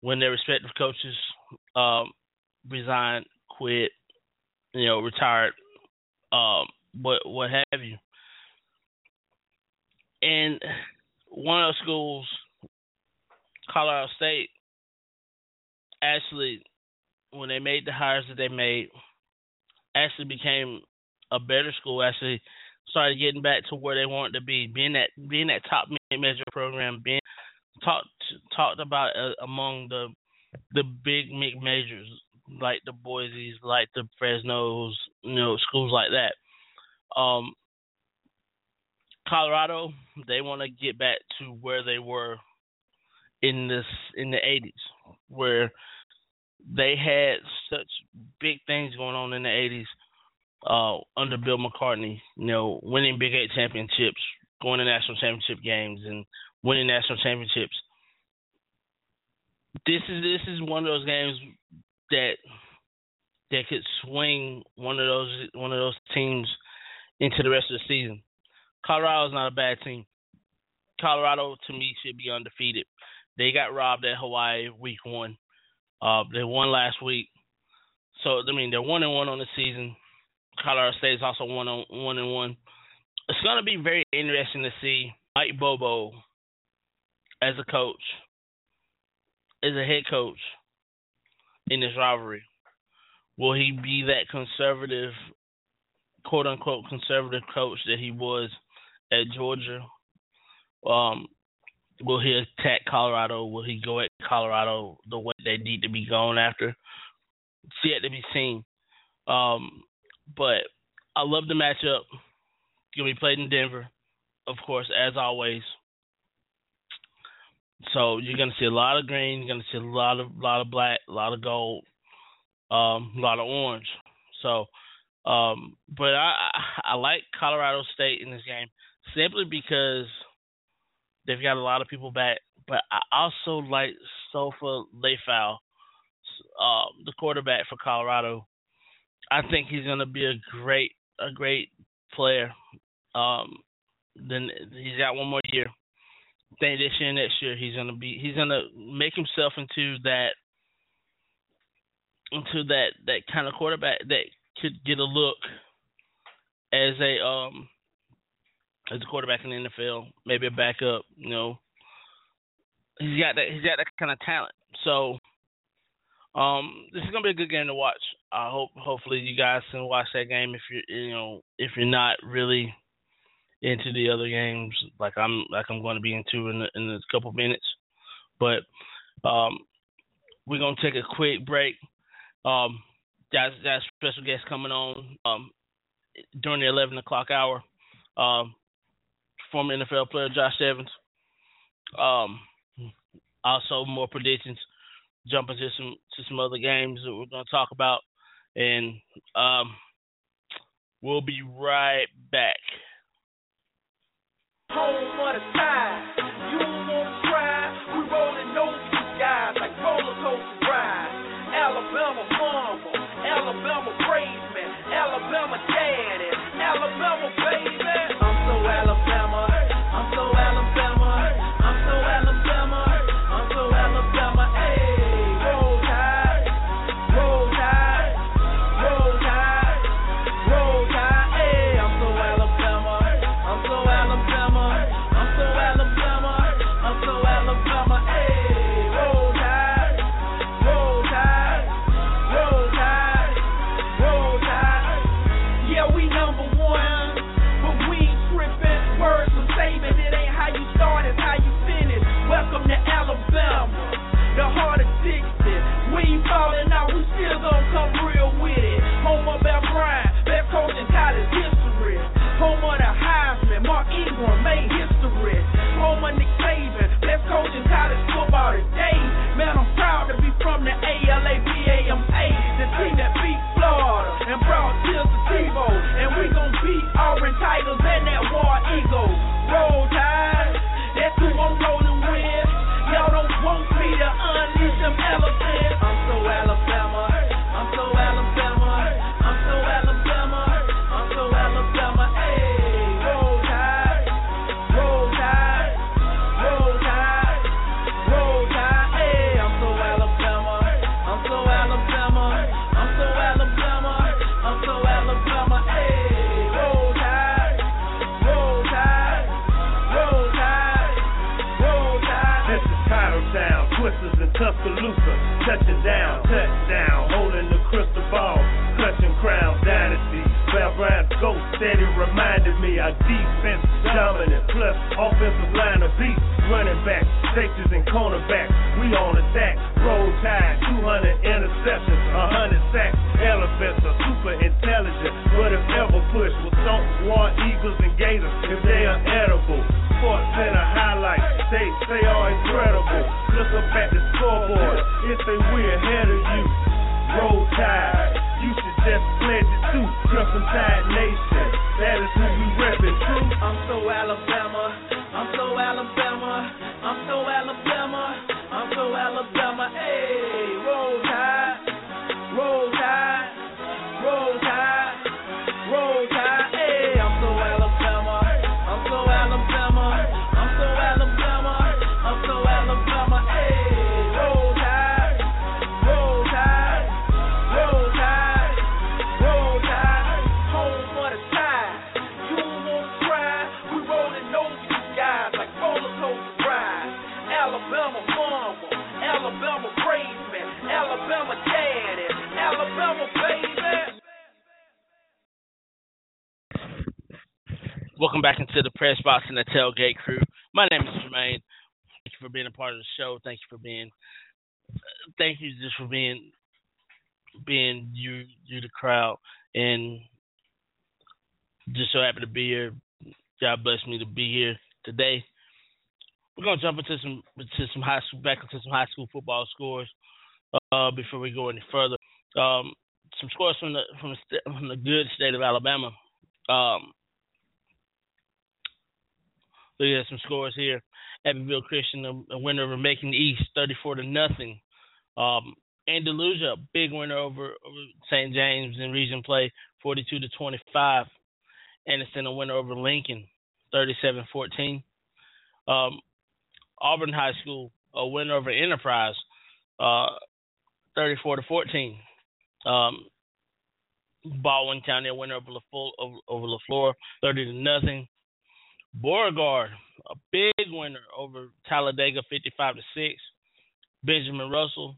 when their respective coaches um, resigned, quit, you know, retired, um, what what have you. And one of those schools, Colorado State, actually, when they made the hires that they made, actually became a better school. Actually, started getting back to where they wanted to be, being that being that top mid-major program, being talked talked about uh, among the the big mid majors like the Boise's, like the Fresno's, you know, schools like that. Um, Colorado, they want to get back to where they were in this in the 80s, where they had such big things going on in the 80s uh, under Bill McCartney. You know, winning Big Eight championships, going to national championship games, and winning national championships. This is this is one of those games that that could swing one of those one of those teams into the rest of the season. Colorado is not a bad team. Colorado to me should be undefeated. They got robbed at Hawaii week one. Uh, they won last week, so I mean they're one and one on the season. Colorado State is also one on one and one. It's going to be very interesting to see Mike Bobo as a coach, as a head coach in this rivalry? Will he be that conservative, quote unquote, conservative coach that he was at Georgia? Um, will he attack Colorado? Will he go at Colorado the way they need to be going after? It's yet to be seen. Um, but I love the matchup. Gonna be played in Denver, of course, as always. So you're gonna see a lot of green. You're gonna see a lot of lot of black, a lot of gold, um, a lot of orange. So, um, but I, I like Colorado State in this game simply because they've got a lot of people back. But I also like Sefo Liufau, um, the quarterback for Colorado. I think he's gonna be a great a great player. Um, then he's got one more year. I think this year next year he's gonna be he's gonna make himself into that into that that kind of quarterback that could get a look as a um as a quarterback in the NFL, maybe a backup, you know. He's got that he's got that kind of talent. So um this is gonna be a good game to watch. I hope hopefully you guys can watch that game if you're you know if you're not really into the other games like I'm like I'm going to be into in in a couple minutes. But um we're gonna take a quick break. Um got got special guest coming on um during the eleven o'clock hour. Um former NFL player Josh Evans. Um also more predictions jump into some to some other games that we're going to talk about, and um, we'll be right back. Home of the. Team that beat Florida and brought tears to Tebow. And we gon' beat Auburn Tigers and that War Eagle. Roll Tide, that's who I'm rolling with. Y'all don't want me to unleash them elephants. Touching down, touchdown, holding the crystal ball, clutching crown dynasty. Bear Bryant's ghost steady reminded me our defense dominant, plus offensive line of beats, running back, safeties and cornerbacks. We on attack, roll tide, 200 interceptions, 100 sacks. Elephants are super intelligent, but if ever push, will stomp war eagles and gators if they are edible. Sports Center highlights, they say are incredible. Look up at the scoreboard, if they we ahead of you. Roll tide, you should just pledge it to Crimson Tide Nation. That is who we reppin' to. I'm so Alabama. I'm so Alabama. I'm so Alabama. I'm so Alabama. Hey, Welcome back into the press box and the tailgate crew. My name is Jermaine. Thank you for being a part of the show. Thank you for being, uh, thank you just for being, being you, you the crowd, and just so happy to be here. God bless me to be here today. We're gonna jump into some into some high school back into some high school football scores uh, before we go any further. Um, some scores from the from the, from the good state of Alabama. Um, look at some scores here. Abbeville Christian, a, a winner over Macon East, thirty-four to nothing. Um, Andalusia, big winner over, over St. James in region play, forty-two to twenty-five. Anderson, a winner over Lincoln, 37-14. Um, Auburn High School, a winner over Enterprise, uh, 34 to 14. Um, Baldwin County, a winner over LeFlore, over, over LeFlore, 30 to nothing. Beauregard, a big winner over Talladega, 55 to 6. Benjamin Russell,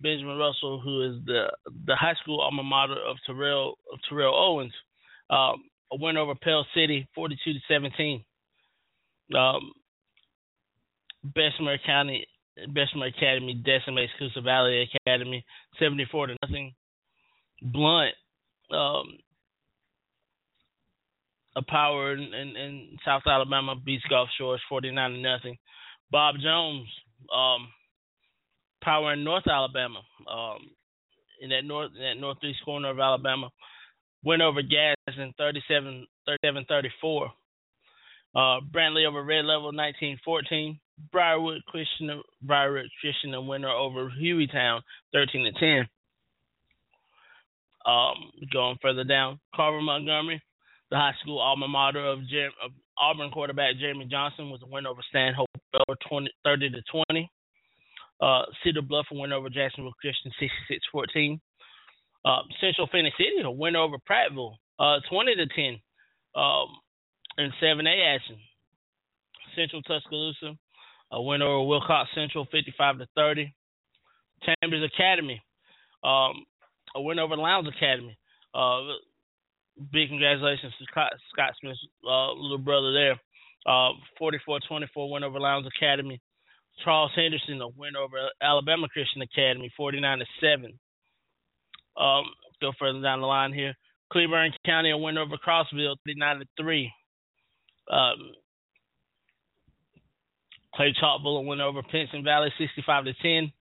Benjamin Russell, who is the the high school alma mater of Terrell of Terrell Owens, um, a win over Pell City, 42 to 17. Um, Bessemer County, Bessemer Academy decimates Coosa Valley Academy, 74 to nothing. Blount, um, a power in, in, in South Alabama beats Gulf Shores, 49 to nothing. Bob Jones, um, power in North Alabama, um, in that north in that northeast corner of Alabama, went over Gadsden 37 37 34. Uh, Brantley over Red Level 1914. Briarwood Christian Briarwood Christian the winner over Hueytown 13 to 10. Um, going further down, Carver Montgomery, the high school alma mater of, of Auburn quarterback Jeremy Johnson was a win over Stanhope over 20, 30 to 20. Uh, Cedar Bluff a win over Jacksonville Christian 66-14. Uh, Central Phoenix City a win over Prattville uh, 20 to 10 um, in 7A action. Central Tuscaloosa a win over Wilcox Central 55 to 30. Chambers Academy um, a win over Lowndes Academy. Big congratulations to Scott, Scott Smith's uh, little brother there. Uh, 44-24 win over Lowndes Academy. Charles Henderson a win over Alabama Christian Academy, 49 to seven. Um, go further down the line here. Cleburne County a win over Crossville, 39 to three. Um, Clay Chalkville a win over Pinson Valley, 65 to 10.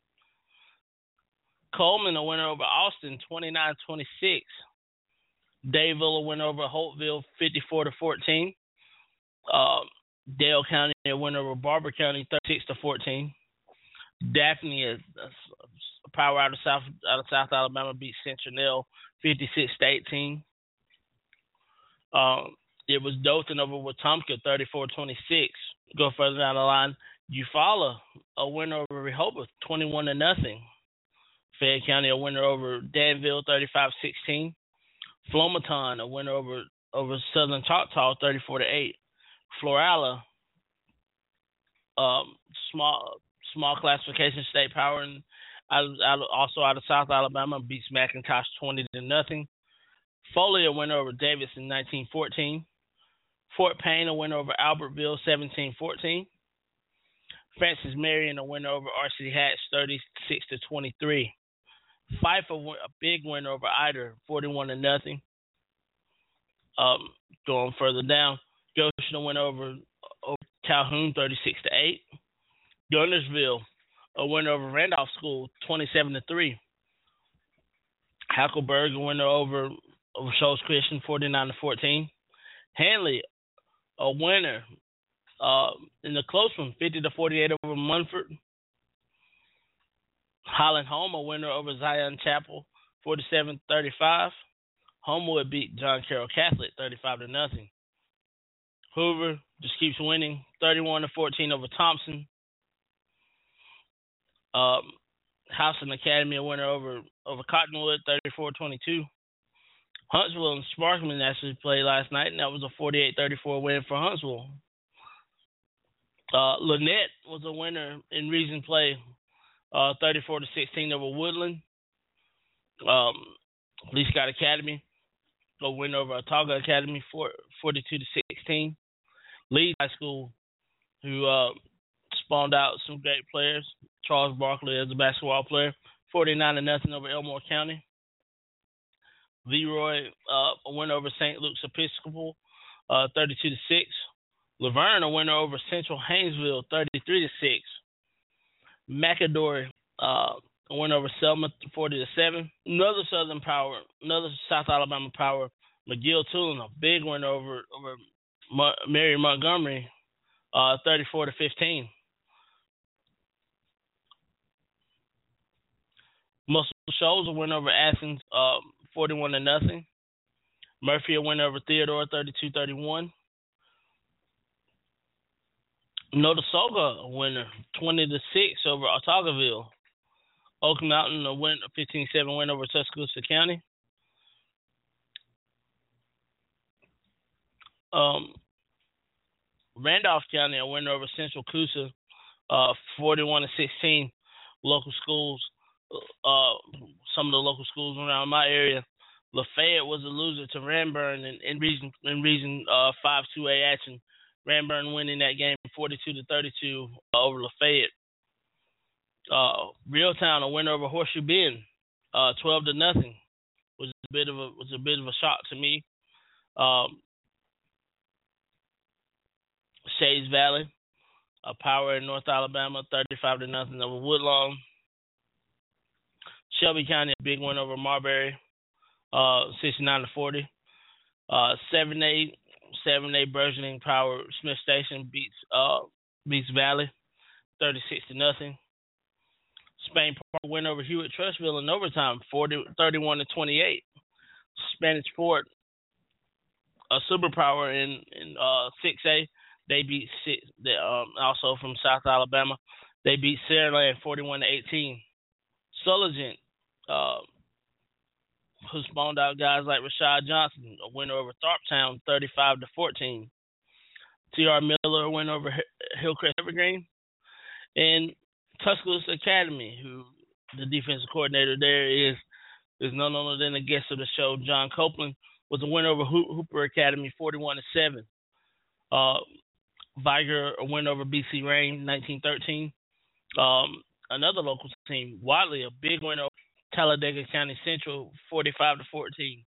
Cullman a winner over Austin, 29-26. Dadeville a win over Holtville, 54 to 14. Um, Dale County win over Barbour County, 36 to 14. Daphne, is a power out of South out of South Alabama, beat Central 56 to 18. Um, it was Dothan over Wetumpka, 34-26. Go further down the line. Eufaula, a winner over Rehobeth, 21 to nothing. Fayette County, a winner over Danville, 35-16. Flomaton, a winner over over Southern Choctaw, 34 to 8. Florala, um, small small classification state power, and out, out, also out of South Alabama, beats McIntosh 20 to nothing. Foley, a winner over Davis in 1914. Fort Payne, a winner over Albertville, 17-14. Francis Marion, a winner over RC Hatch, 36 to 23. Fyffe, a, a big win over Ider, 41 to nothing. Um, going further down, Goshen went over, over Calhoun, 36 to 8. Guntersville, a winner over Randolph School, 27 to 3. Hackleburg, a winner over over Christian, 49 to 14. Handley, a winner uh, in the close one, 50 to 48 over Munford. Holland Home, a winner over Zion Chapel, 47-35. Homewood beat John Carroll Catholic, 35 to nothing. Hoover just keeps winning, 31 to 14 over Thompson. Um, Houston Academy, a winner over over Cottonwood, 34-22. Huntsville and Sparkman actually played last night, and that was a 48-34 win for Huntsville. Uh, Lanett was a winner in region play, uh, 34 to 16 over Woodland. Um, Lee Scott Academy, a win over Autauga Academy, for, 42 to 16. Lee High School, who uh, spawned out some great players. Charles Barkley as a basketball player, 49 to nothing over Elmore County. Leroy, uh, a win over St. Luke's Episcopal, uh, 32 to 6. Luverne, a winner over Central Hayneville, 33 to 6. McAdory, uh, win over Selma, 40 to 7. Another Southern Power, another South Alabama Power, McGill-Toolen, a big win over over Mary Montgomery, uh, 34 to 15. Muscle Shoals win over Athens, uh, 41 to nothing. Murphy win over Theodore, 32-31. Notasulga a winner, 20 to 6 over Autaugaville. Oak Mountain a win, a 15-7 win over Tuscaloosa County. Um, Randolph County a winner over Central Coosa, uh, 41 to 16. Local schools, uh, some of the local schools around my area. Lafayette was a loser to Ranburne in, in region in region uh, five two A action. Ranburne winning that game 42 to 32 uh, over Lafayette. Uh, Reeltown a winner over Horseshoe Bend, uh, 12 to nothing, was a bit of a was a bit of a shock to me. Um, Shades Valley, a power in North Alabama, 35 to nothing over Woodlawn. Shelby County, a big win over Marbury, uh, 69 to 40. Uh, 7A, 7A burgeoning power Smith Station beats uh beats Valley, 36 to nothing. Spain Park win over Hewitt Trussville in overtime, 40, 31 to 28. Spanish Fort, a superpower in in uh 6A, they beat six. They, um, also from South Alabama, they beat Saraland 41 to 18. Sulligent, uh, who spawned out guys like Rashad Johnson, a winner over Tharptown 35 to 14. T.R. Miller, win over Hillcrest Evergreen. And Tuscaloosa Academy, who the defensive coordinator there is is none other than the guest of the show, John Copeland, was a win over Hooper Academy, 41 to seven. Uh, Vigor a win over BC Rain, 1913. Um, another local team, Wadley, a big win over Talladega County Central, 45 to 14.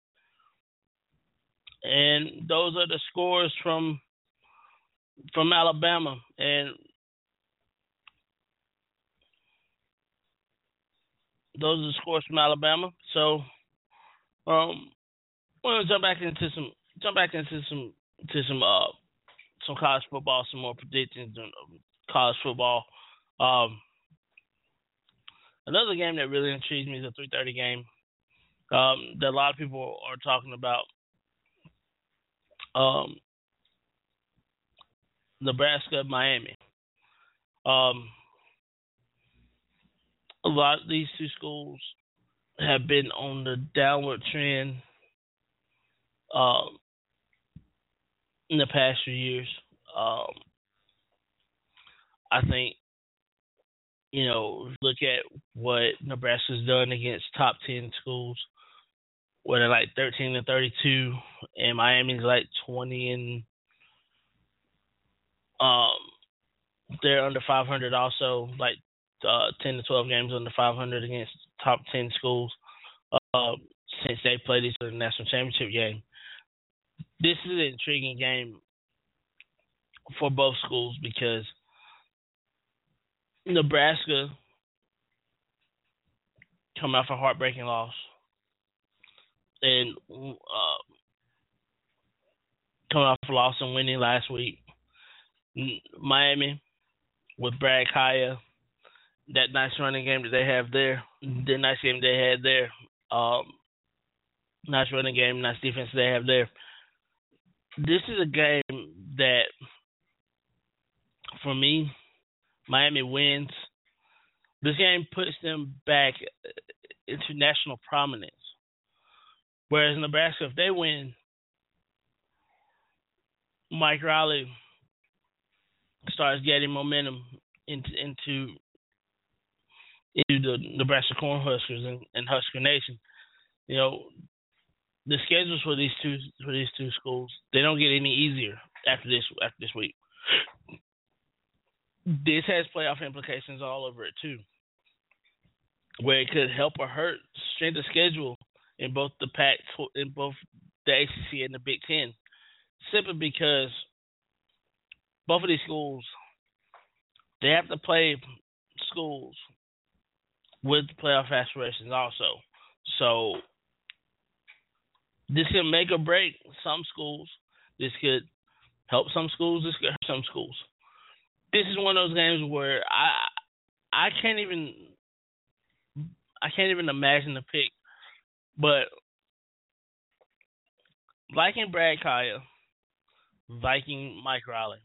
And those are the scores from from Alabama. And those are the scores from Alabama. So um we're gonna jump back into some jump back into some to some uh some college football, some more predictions on college football. Um another game that really intrigues me is a three thirty game. Um that a lot of people are talking about. Um Nebraska, Miami. Um, a lot of these two schools have been on the downward trend um, in the past few years. Um, I think, you know, look at what Nebraska's done against top 10 schools, where they're like 13 and 32, and Miami's like 20 and um, they're under 500 also, like uh, 10 to 12 games under 500 against top 10 schools uh, since they played each other in the national championship game. This is an intriguing game for both schools because Nebraska coming off a heartbreaking loss. And uh, coming off a loss and winning last week. Miami with Brad Kaaya, that nice running game that they have there, the nice game they had there, um, nice running game, nice defense they have there. This is a game that, for me, Miami wins. This game puts them back uh, into national prominence. Whereas Nebraska, if they win, Mike Riley starts getting momentum into into into the Nebraska Cornhuskers and, and Husker Nation. you know, the schedules for these two for these two schools they don't get any easier after this after this week. This has playoff implications all over it too, where it could help or hurt strength of schedule in both the Pac in both the ACC and the Big Ten, simply because both of these schools they have to play schools with playoff aspirations also. So this could make or break some schools. This could help some schools. This could hurt some schools. This is one of those games where I I can't even I can't even imagine the pick. But liking Brad Kaaya, Viking Mike Riley.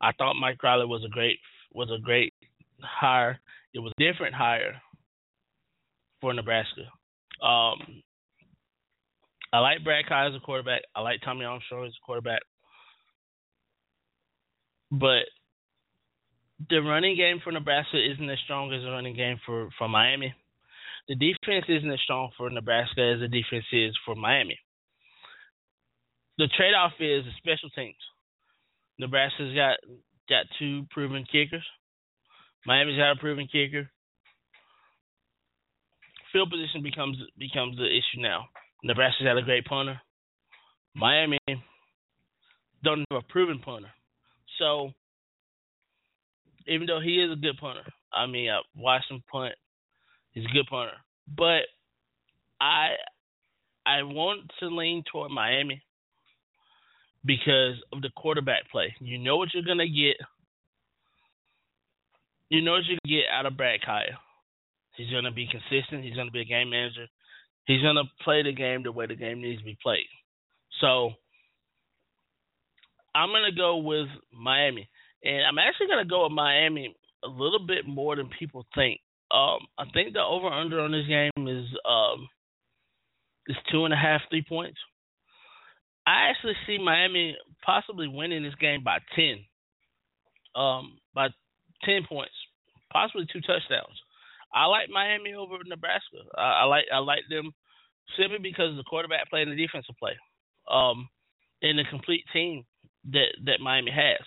I thought Mike Riley was a great was a great hire. It was a different hire for Nebraska. Um, I like Brad Kaaya as a quarterback. I like Tommy Armstrong as a quarterback. But the running game for Nebraska isn't as strong as the running game for, for Miami. The defense isn't as strong for Nebraska as the defense is for Miami. The trade off is the special teams. Nebraska's got got two proven kickers. Miami's got a proven kicker. Field position becomes becomes the issue now. Nebraska's got a great punter. Miami don't have a proven punter. So even though he is a good punter, I mean I watched him punt. He's a good punter. But I I want to lean toward Miami because of the quarterback play. You know what you're gonna get. You know what you get out of Brad Kaaya. He's gonna be consistent. He's gonna be a game manager. He's gonna play the game the way the game needs to be played. So I'm gonna go with Miami, and I'm actually gonna go with Miami a little bit more than people think. Um, I think the over under on this game is um is two and a half, three points. I actually see Miami possibly winning this game by ten, um, by ten points, possibly two touchdowns. I like Miami over Nebraska. I, I like I like them simply because the quarterback play and the defensive play, um, and the complete team that that Miami has.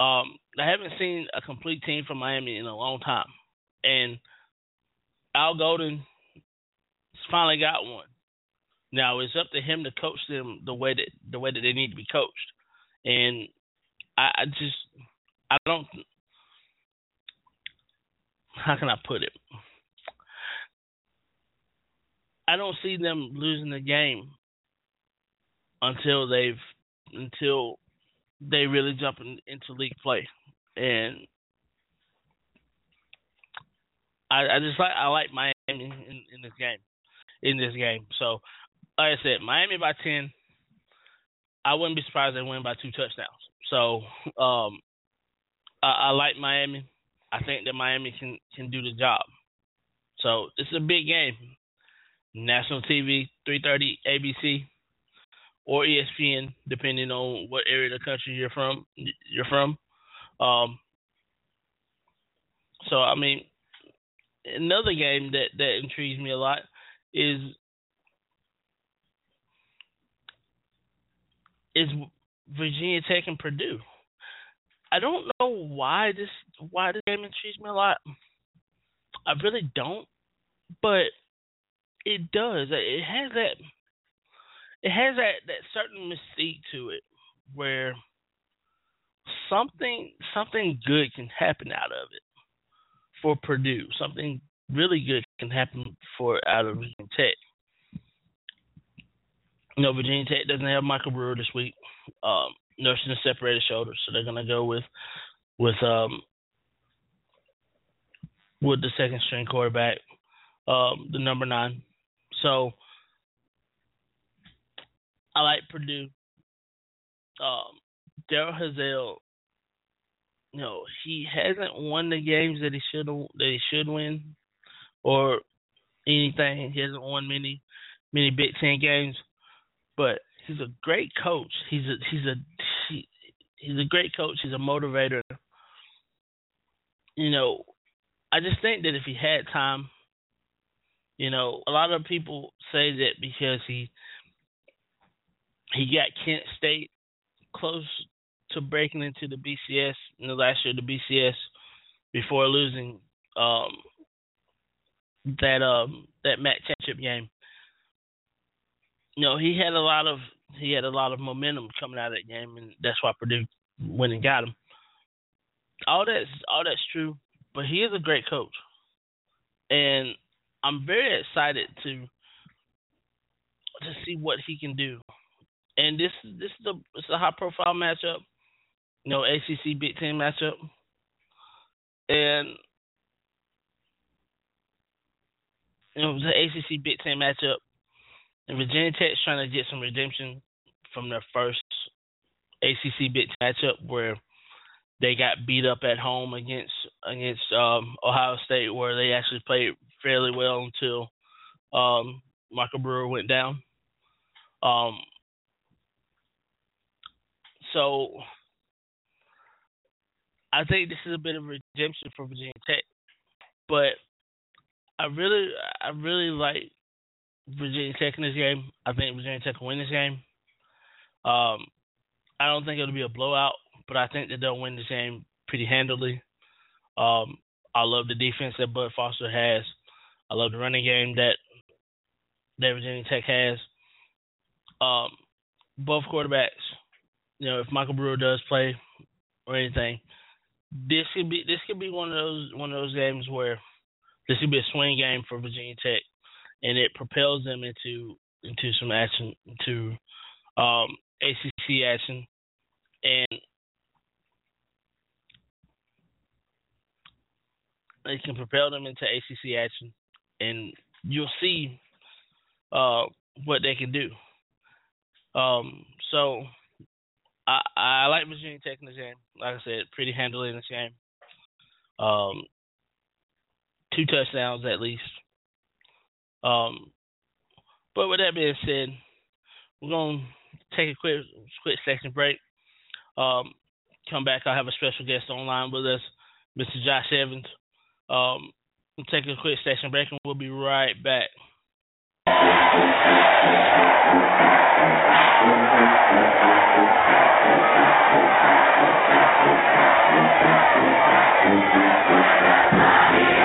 Um, I haven't seen a complete team from Miami in a long time, and Al Golden finally got one. Now it's up to him to coach them the way that the way that they need to be coached, and I, I just I don't how can I put it? I don't see them losing the game until they've until they really jump in, into league play, and I, I just like I like Miami in, in this game, in this game. So, like I said, Miami by ten. I wouldn't be surprised they win by two touchdowns. So, um, I, I like Miami. I think that Miami can can do the job. So it's a big game. National TV, 3:30 ABC or ESPN, depending on what area of the country you're from. You're from. Um, so I mean, another game that that intrigues me a lot is is Virginia Tech and Purdue. I don't know why this why this game intrigues me a lot. I really don't, but it does. It has that it has that that certain mystique to it where something something good can happen out of it for Purdue. Something really good can happen for out of Virginia Tech. You know, Virginia Tech doesn't have Michael Brewer this week. Um, nursing a separated shoulder, so they're gonna go with with um with the second string quarterback, um, the number nine. So I like Purdue. Um, Darrell Hazell, you know, he hasn't won the games that he should that he should win, or anything. He hasn't won many many Big Ten games, but he's a great coach. He's a he's a he, he's a great coach. He's a motivator. You know, I just think that if he had time, You know, a lot of people say that because he he got Kent State close to breaking into the BCS in the last year, the BCS, before losing um, that um, that MAC championship game. You know, he had a lot of he had a lot of momentum coming out of that game, and that's why Purdue went and got him. All that's all that's true, but he is a great coach, and I'm very excited to to see what he can do. And this this is a it's a high profile matchup, you know, ACC Big Ten matchup, and you know, the ACC Big Ten matchup, and Virginia Tech's trying to get some redemption from their first ACC Big Ten matchup where they got beat up at home against against um, Ohio State, where they actually played fairly well until um, Michael Brewer went down. Um, so I think this is a bit of redemption for Virginia Tech, but I really, I really like Virginia Tech in this game. I think Virginia Tech will win this game. Um, I don't think it'll be a blowout, but I think that they'll win this game pretty handily. Um, I love the defense that Bud Foster has. I love the running game that that Virginia Tech has. Um, both quarterbacks, you know, if Michael Brewer does play or anything, this could be this could be one of those one of those games where this could be a swing game for Virginia Tech, and it propels them into into some action to um, ACC action, and it can propel them into ACC action, and you'll see uh, what they can do. Um, so I, I like Virginia Tech in this game. Like I said, pretty handily in this game. Um, two touchdowns at least. Um, but with that being said, we're gonna take a quick quick section break. Um, come back. I'll have a special guest online with us, Mr. Josh Evans. Um, we'll take a quick station break and we'll be right back. Thank you.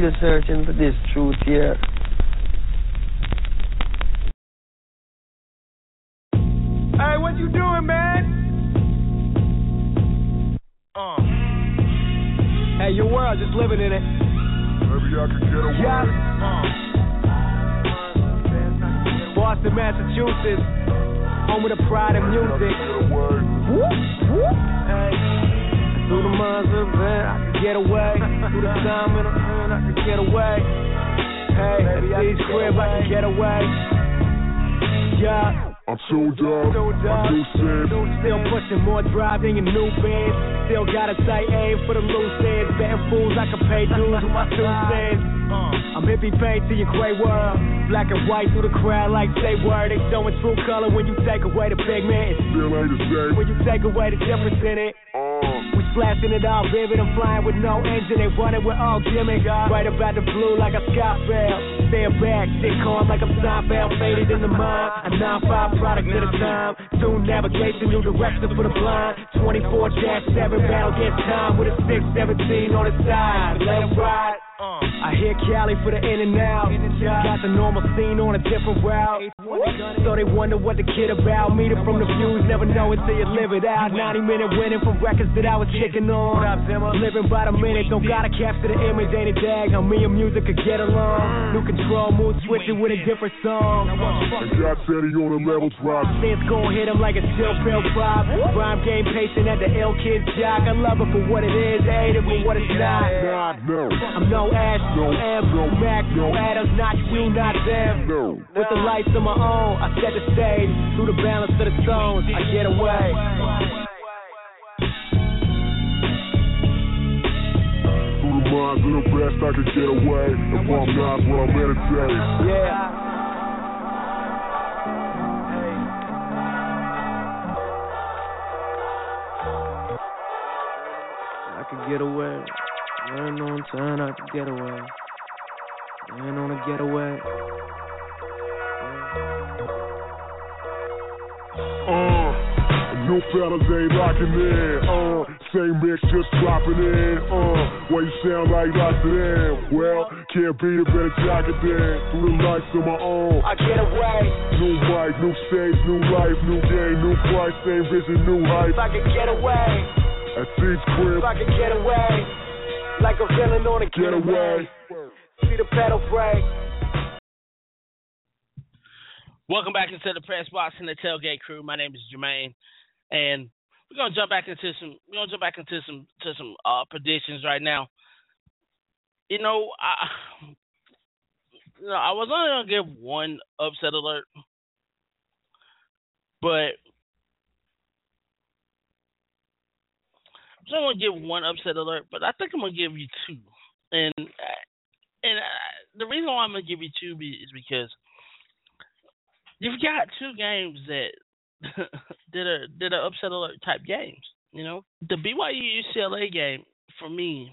Still searching for this truth here. Hey, what you doing, man? Uh. Hey, your world, just living in it. Maybe I could get away. Yeah. Uh. Boston, Massachusetts, home of the pride of music. Whoop, whoop. Hey. Through the months of bed, I could get away. Through the time in the hood, I could get away. Hey, at these crib, I can get away. Yeah. I'm tuned up, I'm sick. Still pushing more drive than your new band. Still got a tight aim for the loose ends. Betting fools I can pay dues with my two cents. Uh. I'm hippie paint to your gray world. Black and white through the crowd like say word. They showing true color when you take away the pigment. Still ain't the same. When you take away the difference in it. We splashing it all vivid. I'm flying with no engine. They running with all gimmick. Right about the blue like a fail. Stand back, sit calm like I'm. Faded in the mind. A 9-5 product at a time. Tune navigation, new direction for the blind. 24-7 battle against time with a 617 on the side. Let 'em ride. I hear Cali for the in and out. Got the normal scene on a different route. So they wonder what the kid about. Meet it from the views, never know until you live it out. 90 minute winning from records that I was kicking on. Living by the minute, don't gotta capture the image, ain't a dag? How me and music could get along. New control, mood switching with a different song. God said he on a level drop. It's gon' hit him like a still pill pop. Rhyme game patient at the ill kid jock. I love it for what it is, hate it for what it's not. No. I'm no Ash, no M, no Mac, no Adams, not you, not them. No. With the lights of my own, I set the stage. Through the balance of the stones, I get away. Through the minds of the best, I could get away. If I'm not what I'm meditate. Yeah. I could get away. Learn on time, I could get away. Learn on a getaway. Uh, new fellas ain't locking in. Uh, same mix just dropping in. Uh, why you sound like lots of them? Well, can't be a better jock it then. Through the lights of my own. I get away. New mic, new stage, new life, new game, new price, same vision, new height. If I could get away. At C's crib, If I could get away. Like a villain on a get away. See the pedal break. Welcome back into the press box and the tailgate crew. My name is Jermaine, and we're gonna jump back into some. We're gonna jump back into some to some uh, predictions right now. You know, I, you know, I was only gonna give one upset alert, but I'm gonna give one upset alert, but I think I'm gonna give you two, and and uh, the reason why I'm gonna give you two is because you've got two games that that are that are upset alert type games. You know, the BYU UCLA game for me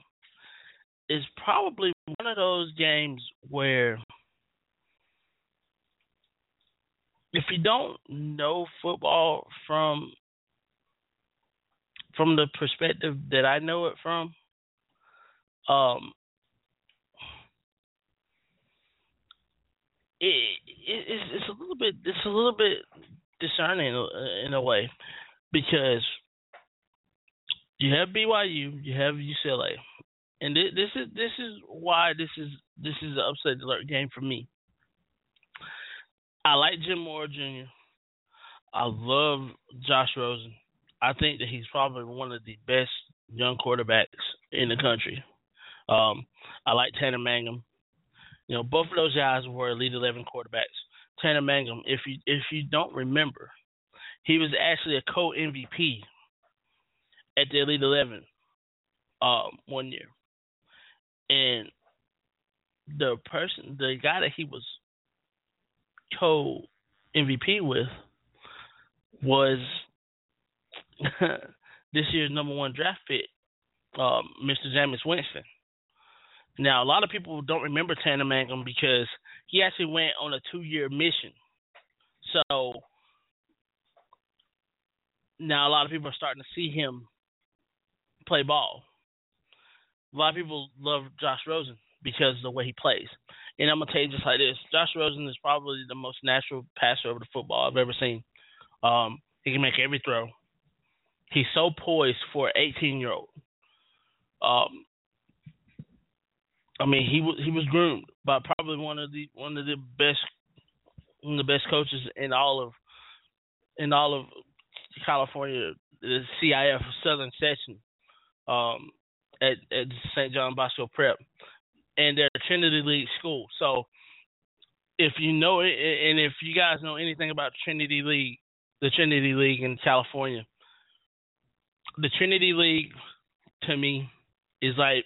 is probably one of those games where if you don't know football from from the perspective that I know it from, um, it, it it's, it's a little bit it's a little bit discerning uh, in a way because you have BYU, you have UCLA, and thi- this is this is why this is this is an upset alert game for me. I like Jim Mora Jr. I love Josh Rosen. I think that he's probably one of the best young quarterbacks in the country. Um, I like Tanner Mangum. You know, both of those guys were Elite Eleven quarterbacks. Tanner Mangum, if you if you don't remember, he was actually a co MVP at the Elite Eleven um, one year, and the person, the guy that he was co MVP with was this year's number one draft pick, um, Mr. Jameis Winston. Now, a lot of people don't remember Tanner Mangum because he actually went on a two-year mission. So now a lot of people are starting to see him play ball. A lot of people love Josh Rosen because of the way he plays. And I'm gonna tell you just like this: Josh Rosen is probably the most natural passer over the football I've ever seen. Um, he can make every throw. He's so poised for an 18 year old. Um, I mean, he was he was groomed by probably one of the one of the best one of the best coaches in all of in all of California, the CIF Southern Section, um, at at St. John Bosco Prep, and they're Trinity League school. So, if you know it, and if you guys know anything about Trinity League, the Trinity League in California, the Trinity League to me is like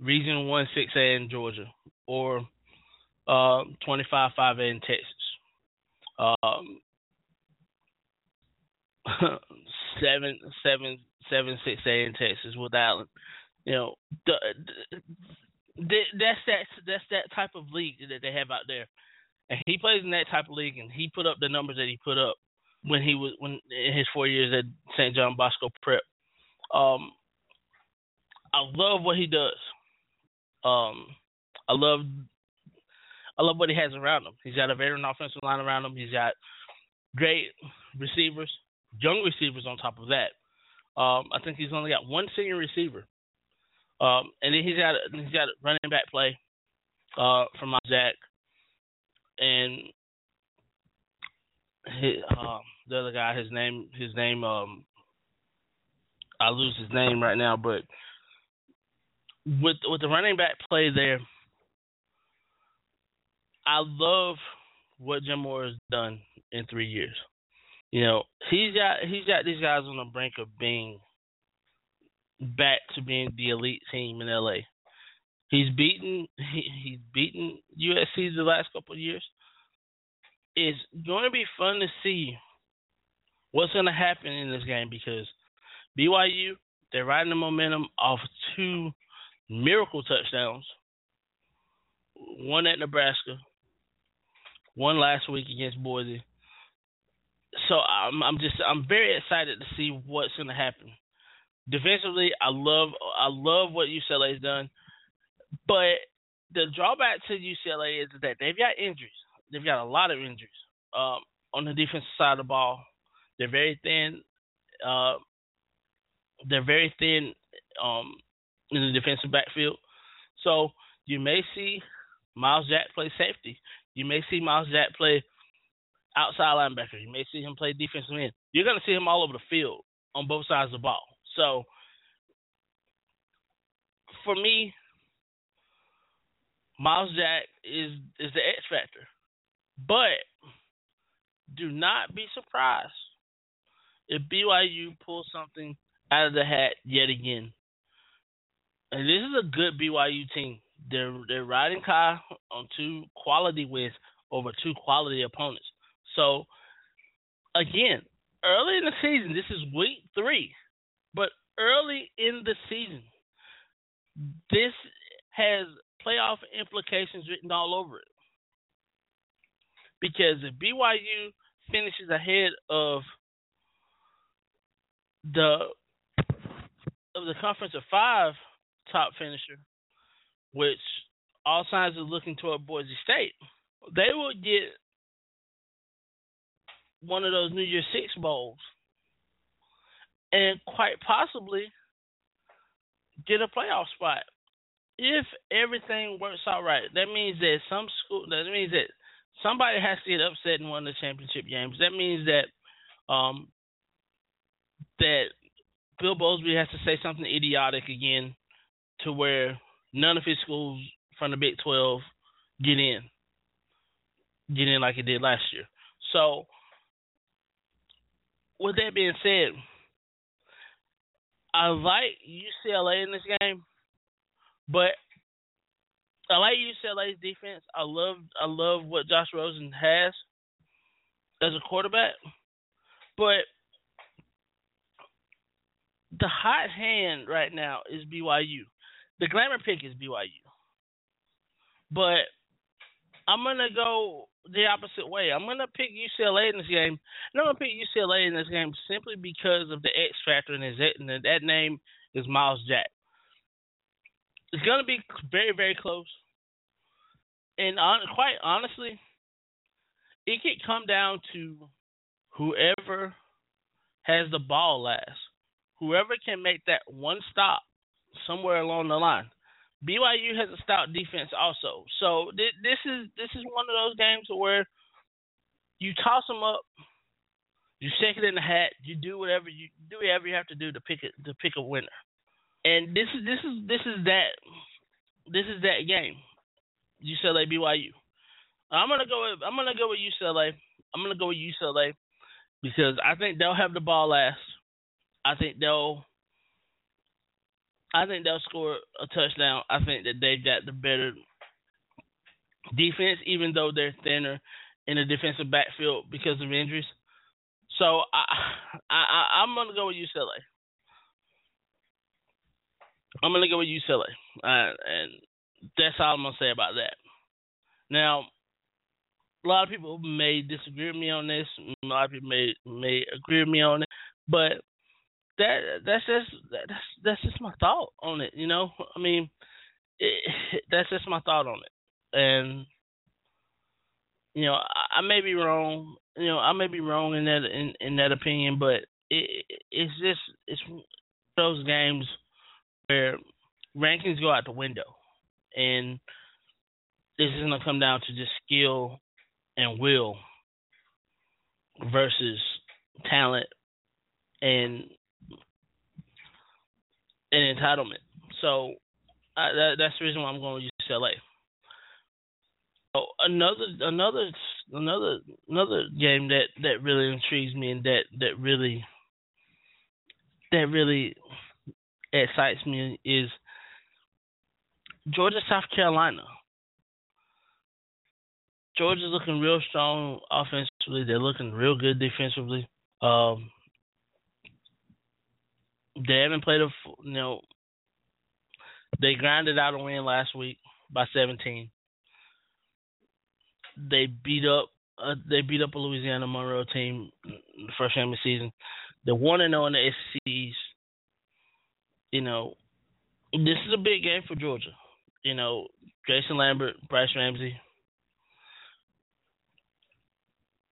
Region One Six A in Georgia or uh, twenty five five A in Texas. Um, seven seven seven six A in Texas with Allen. You know, the, the, that's that that's that type of league that they have out there, and he plays in that type of league, and he put up the numbers that he put up when he was when in his four years at St. John Bosco Prep. Um, I love what he does. Um, I love I love what he has around him. He's got a veteran offensive line around him. He's got great receivers, young receivers on top of that. Um, I think he's only got one senior receiver, um, and then he's got he's got a running back play uh, from Zach, and his, uh, the other guy, his name his name um, I lose his name right now, but with with the running back play there, I love what Jim Mora has done in three years. You know, he's got he's got these guys on the brink of being back to being the elite team in LA. He's beaten he, he's beaten USC the last couple of years. It's going to be fun to see what's going to happen in this game because BYU they're riding the momentum off two miracle touchdowns. One at Nebraska, one last week against Boise. So I'm I'm just I'm very excited to see what's going to happen. Defensively, I love I love what UCLA's done, but the drawback to UCLA is that they've got injuries. They've got a lot of injuries um, on the defensive side of the ball. They're very thin. Uh, they're very thin um, in the defensive backfield. So you may see Myles Jack play safety. You may see Myles Jack play outside linebacker. You may see him play defensive end. You're going to see him all over the field on both sides of the ball. So for me, Myles Jack is is the X factor. But do not be surprised if BYU pulls something out of the hat yet again. And this is a good BYU team. They're they're riding Kai on two quality wins over two quality opponents. So again, early in the season, this is week three, but early in the season, this has playoff implications written all over it. Because if BYU finishes ahead of the of the conference of five top finisher, which all signs are looking toward Boise State, they will get one of those New Year's Six bowls, and quite possibly get a playoff spot. If everything works out right, that means that some school that means that somebody has to get upset in one of the championship games. That means that um that Bill Bowlsby has to say something idiotic again to where none of his schools from the Big Twelve get in. Get in like it did last year. So with that being said, I like UCLA in this game, but I like UCLA's defense. I love I love what Josh Rosen has as a quarterback, but the hot hand right now is BYU. The glamour pick is BYU. But I'm gonna go the opposite way. I'm gonna pick UCLA in this game. And I'm gonna pick UCLA in this game simply because of the X factor in his and that name is Myles Jack. It's gonna be very very close. And on, quite honestly, it could come down to whoever has the ball last. Whoever can make that one stop somewhere along the line. BYU has a stout defense also. So th- this is this is one of those games where you toss them up, you shake it in the hat, you do whatever you do whatever you have to do to pick it to pick a winner. And this is this is this is that this is that game. UCLA BYU. I'm gonna go with I'm gonna go with UCLA. I'm gonna go with UCLA because I think they'll have the ball last. I think they'll I think they'll score a touchdown. I think that they've got the better defense, even though they're thinner in the defensive backfield because of injuries. So I, I, I'm gonna go with UCLA. I'm gonna go with UCLA, uh, and that's all I'm gonna say about that. Now, a lot of people may disagree with me on this. A lot of people may may agree with me on it, but that that's just that's that's just my thought on it. You know, I mean, it, that's just my thought on it, and you know, I, I may be wrong. You know, I may be wrong in that in, in that opinion, but it it's just it's those games where rankings go out the window, and this is gonna come down to just skill and will versus talent and an entitlement. So uh, that, that's the reason why I'm going to UCLA. So another another another another game that that really intrigues me and that that really that really excites me is Georgia South Carolina. Georgia's looking real strong offensively. They're looking real good defensively. Um, they haven't played a you know they grinded out a win last week by 17. They beat up uh, they beat up a Louisiana Monroe team the first game of the season. They're one and zero in the SECs. You know, this is a big game for Georgia. You know, Grayson Lambert, Brice Ramsey.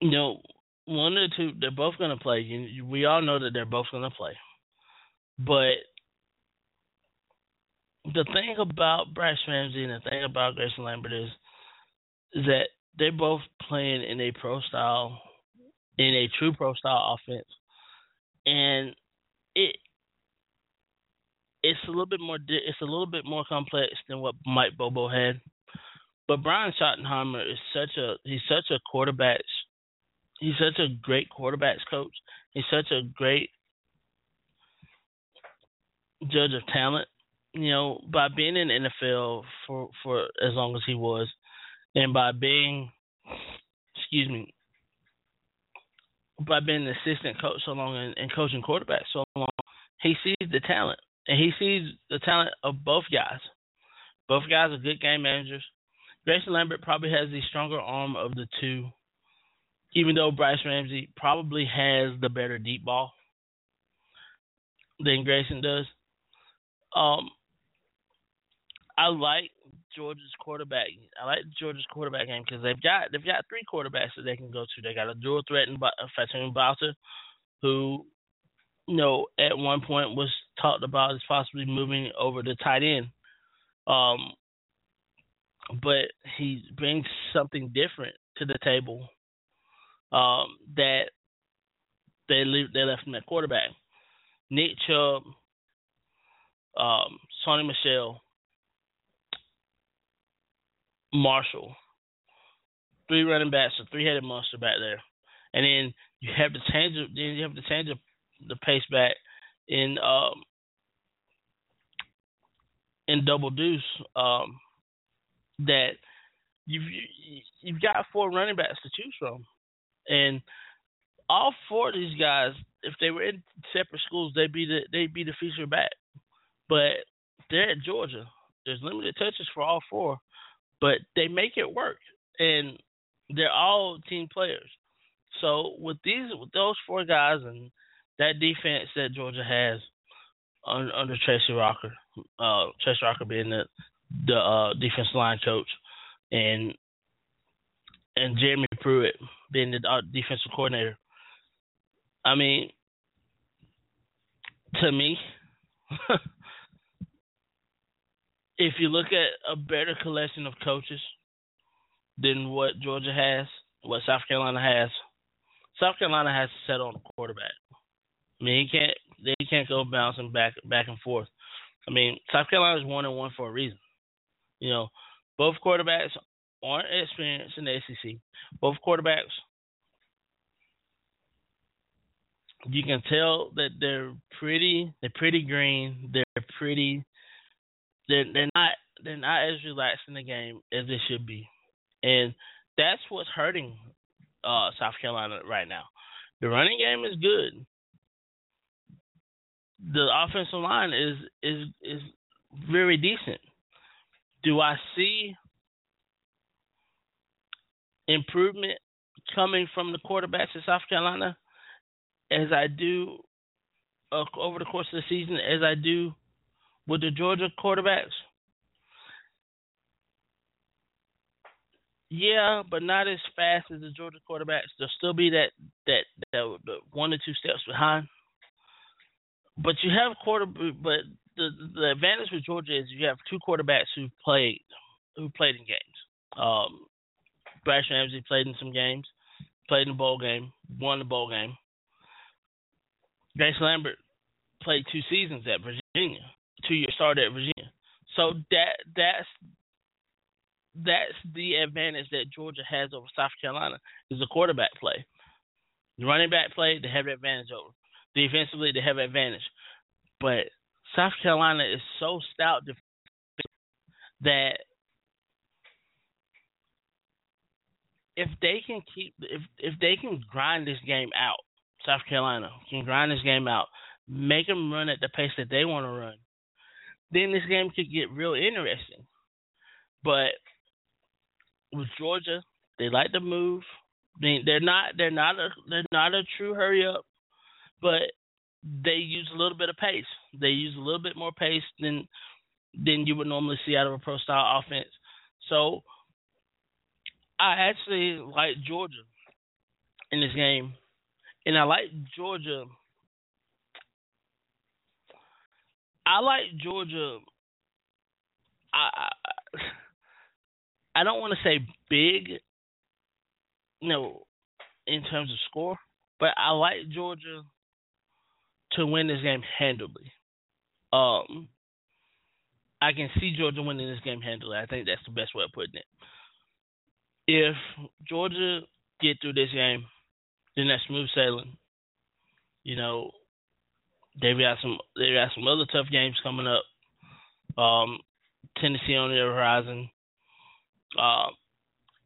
You know, one the two, they're both going to play. You, we all know that they're both going to play. But the thing about Brice Ramsey and the thing about Grayson Lambert is, is that they're both playing in a pro style, in a true pro style offense, and it it's a little bit more it's a little bit more complex than what Mike Bobo had. But Brian Schottenheimer is such a he's such a quarterbacks he's such a great quarterbacks coach. He's such a great judge of talent. You know, by being in NFL for for as long as he was, and by being, excuse me, by being an assistant coach so long and, and coaching quarterbacks so long, he sees the talent and he sees the talent of both guys. Both guys are good game managers. Grayson Lambert probably has the stronger arm of the two, even though Brice Ramsey probably has the better deep ball than Grayson does. Um, I like Georgia's quarterback. I like Georgia's quarterback game because they've got they've got three quarterbacks that they can go to. They got a dual threat in Faton Bauta, who, you know, at one point was talked about as possibly moving over to tight end. Um, but he brings something different to the table. Um, that they leave they left him at quarterback. Nick Chubb um, Sony Michel, Marshall, three running backs, a three-headed monster back there, and then you have to change. Then you have to change the pace back in um, in double deuce. Um, that you've you've got four running backs to choose from, and all four of these guys if they were in separate schools, they'd be the they'd be the feature back. But they're at Georgia. There's limited touches for all four, but they make it work, and they're all team players. So with these, with those four guys and that defense that Georgia has under, under Tracy Rocker, uh, Tracy Rocker being the the uh, defensive line coach, and and Jeremy Pruitt being the uh, defensive coordinator. I mean, to me, if you look at a better collection of coaches than what Georgia has, what South Carolina has, South Carolina has to settle on a quarterback. I mean, he can't they can't go bouncing back back and forth. I mean, South Carolina is one and one for a reason. You know, both quarterbacks aren't experienced in the SEC. Both quarterbacks, you can tell that they're pretty. They're pretty green. They're pretty. They're they're not they're not as relaxed in the game as they should be, and that's what's hurting uh, South Carolina right now. The running game is good. The offensive line is is is very decent. Do I see improvement coming from the quarterbacks in South Carolina as I do uh, over the course of the season as I do with the Georgia quarterbacks? Yeah, but not as fast as the Georgia quarterbacks. There'll still be that that that, that one or two steps behind. But you have quarter, but the the advantage with Georgia is you have two quarterbacks who played who played in games. Um, Brice Ramsey played in some games, played in the bowl game, won the bowl game. Grace Lambert played two seasons at Virginia, two year started at Virginia. So that that's that's the advantage that Georgia has over South Carolina is the quarterback play. The running back play, they have an advantage over. Defensively, they have advantage. But South Carolina is so stout that if they can keep if if they can grind this game out, South Carolina can grind this game out, make them run at the pace that they want to run, then this game could get real interesting. But with Georgia, they like to move. They, they're not they're not a they're not a true hurry up, but they use a little bit of pace. They use a little bit more pace than than you would normally see out of a pro style offense. So I actually like Georgia in this game, and I like Georgia. I like Georgia. I I, don't want to say big, you know, in terms of score, but I like Georgia to win this game handily. Um, I can see Georgia winning this game handily. I think that's the best way of putting it. If Georgia get through this game, then that's smooth sailing. You know, they've got some they got some other tough games coming up. Um, Tennessee on the horizon, uh,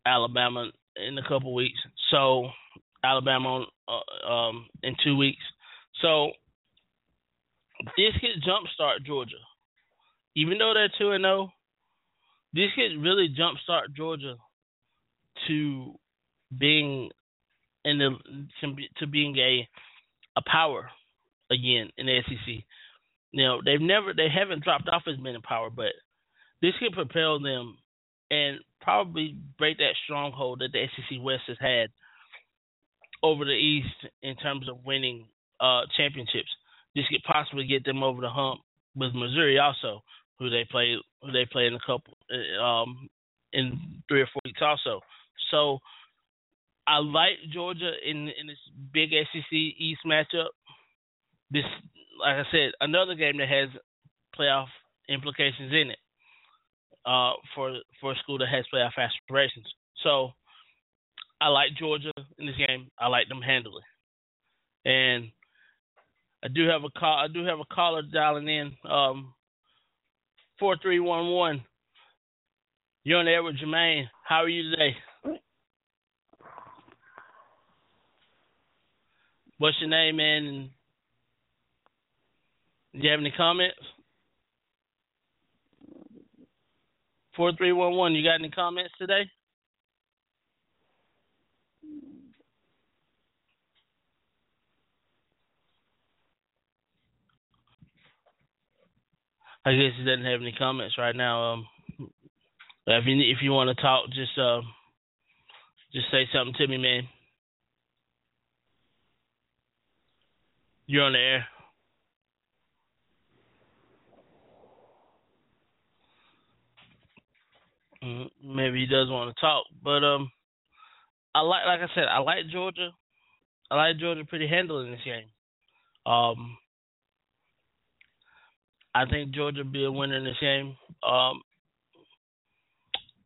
Alabama in a couple weeks. So Alabama on, uh, um, in two weeks. So this could jumpstart Georgia, even though they're two and zero. This could really jumpstart Georgia to being in the to being a a power again in the SEC. Now they've never they haven't dropped off as many power, but this could propel them and probably break that stronghold that the SEC West has had over the East in terms of winning uh, championships. This could possibly get them over the hump with Missouri also, who they play who they play in a couple um, in three or four weeks also. So I like Georgia in in this big SEC East matchup. This, like I said, another game that has playoff implications in it uh, for for a school that has playoff aspirations. So I like Georgia in this game. I like them handily, and I do have a call. I do have a caller dialing in. Um, four three one one. You're on air with Jermaine. How are you today? What's your name, man? And do you have any comments? Four three one one. You got any comments today? I guess he doesn't have any comments right now. Um, if you if you want to talk, just uh, just say something to me, man. You're on the air. Maybe he does want to talk, but um, I like like I said, I like Georgia. I like Georgia pretty handling this game. Um, I think Georgia be a winner in this game. Um,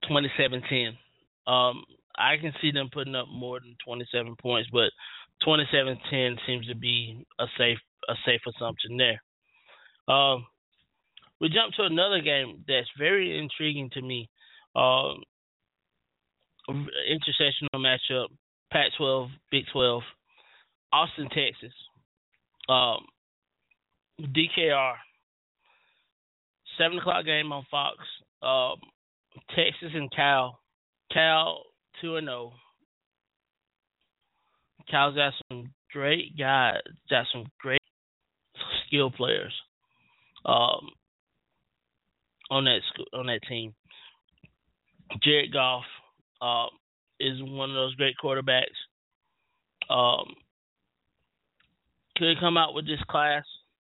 27-10. Um, I can see them putting up more than 27 points, but 27-10 seems to be a safe a safe assumption there. Um, we jump to another game that's very intriguing to me. Um, intersectional matchup, Pac-12, Big 12, Austin, Texas. Um, DKR, seven o'clock game on Fox. Um, Texas and Cal. Cal two and zero. Cal's got some great guys, got some great skill players. Um, on that sc- on that team. Jared Goff um, is one of those great quarterbacks. Um, could come out with this class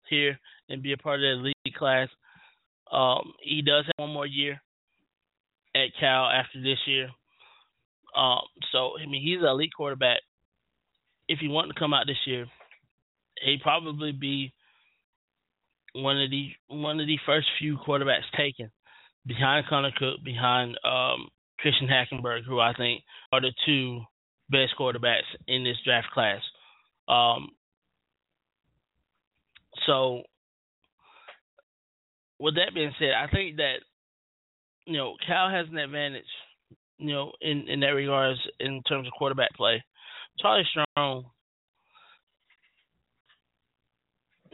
here and be a part of the elite class. Um, he does have one more year at Cal after this year. Um, so I mean, he's an elite quarterback. If he wanted to come out this year, he'd probably be one of the one of the first few quarterbacks taken behind Connor Cook, behind um, Christian Hackenberg, who I think are the two best quarterbacks in this draft class. Um, so, with that being said, I think that you know Cal has an advantage, you know, in in that regards in terms of quarterback play. Charlie Strong,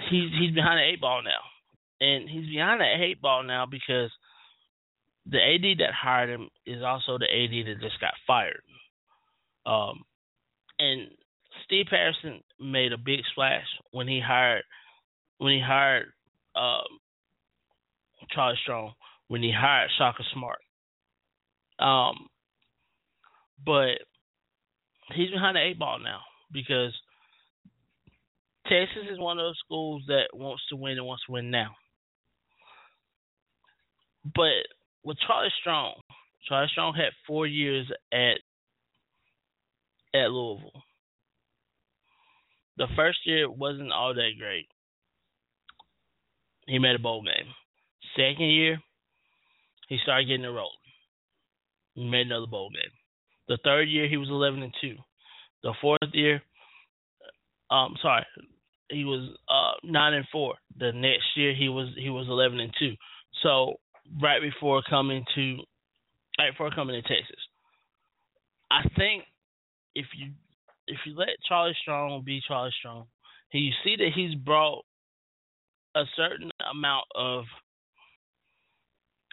he's he's behind the eight ball now, and he's behind the eight ball now because the AD that hired him is also the AD that just got fired. Um, and Steve Patterson made a big splash when he hired when he hired um, Charlie Strong, when he hired Shaka Smart. Um, but he's behind the eight ball now because Texas is one of those schools that wants to win and wants to win now. But with Charlie Strong, Charlie Strong had four years at at Louisville. The first year wasn't all that great. He made a bowl game. Second year, he started getting it rolling. He made another bowl game. The third year, he was eleven and two. The fourth year, um, sorry, he was uh nine and four. The next year, he was he was eleven and two. So right before coming to right before coming to Texas. I think if you if you let Charlie Strong be Charlie Strong, you see that he's brought a certain amount of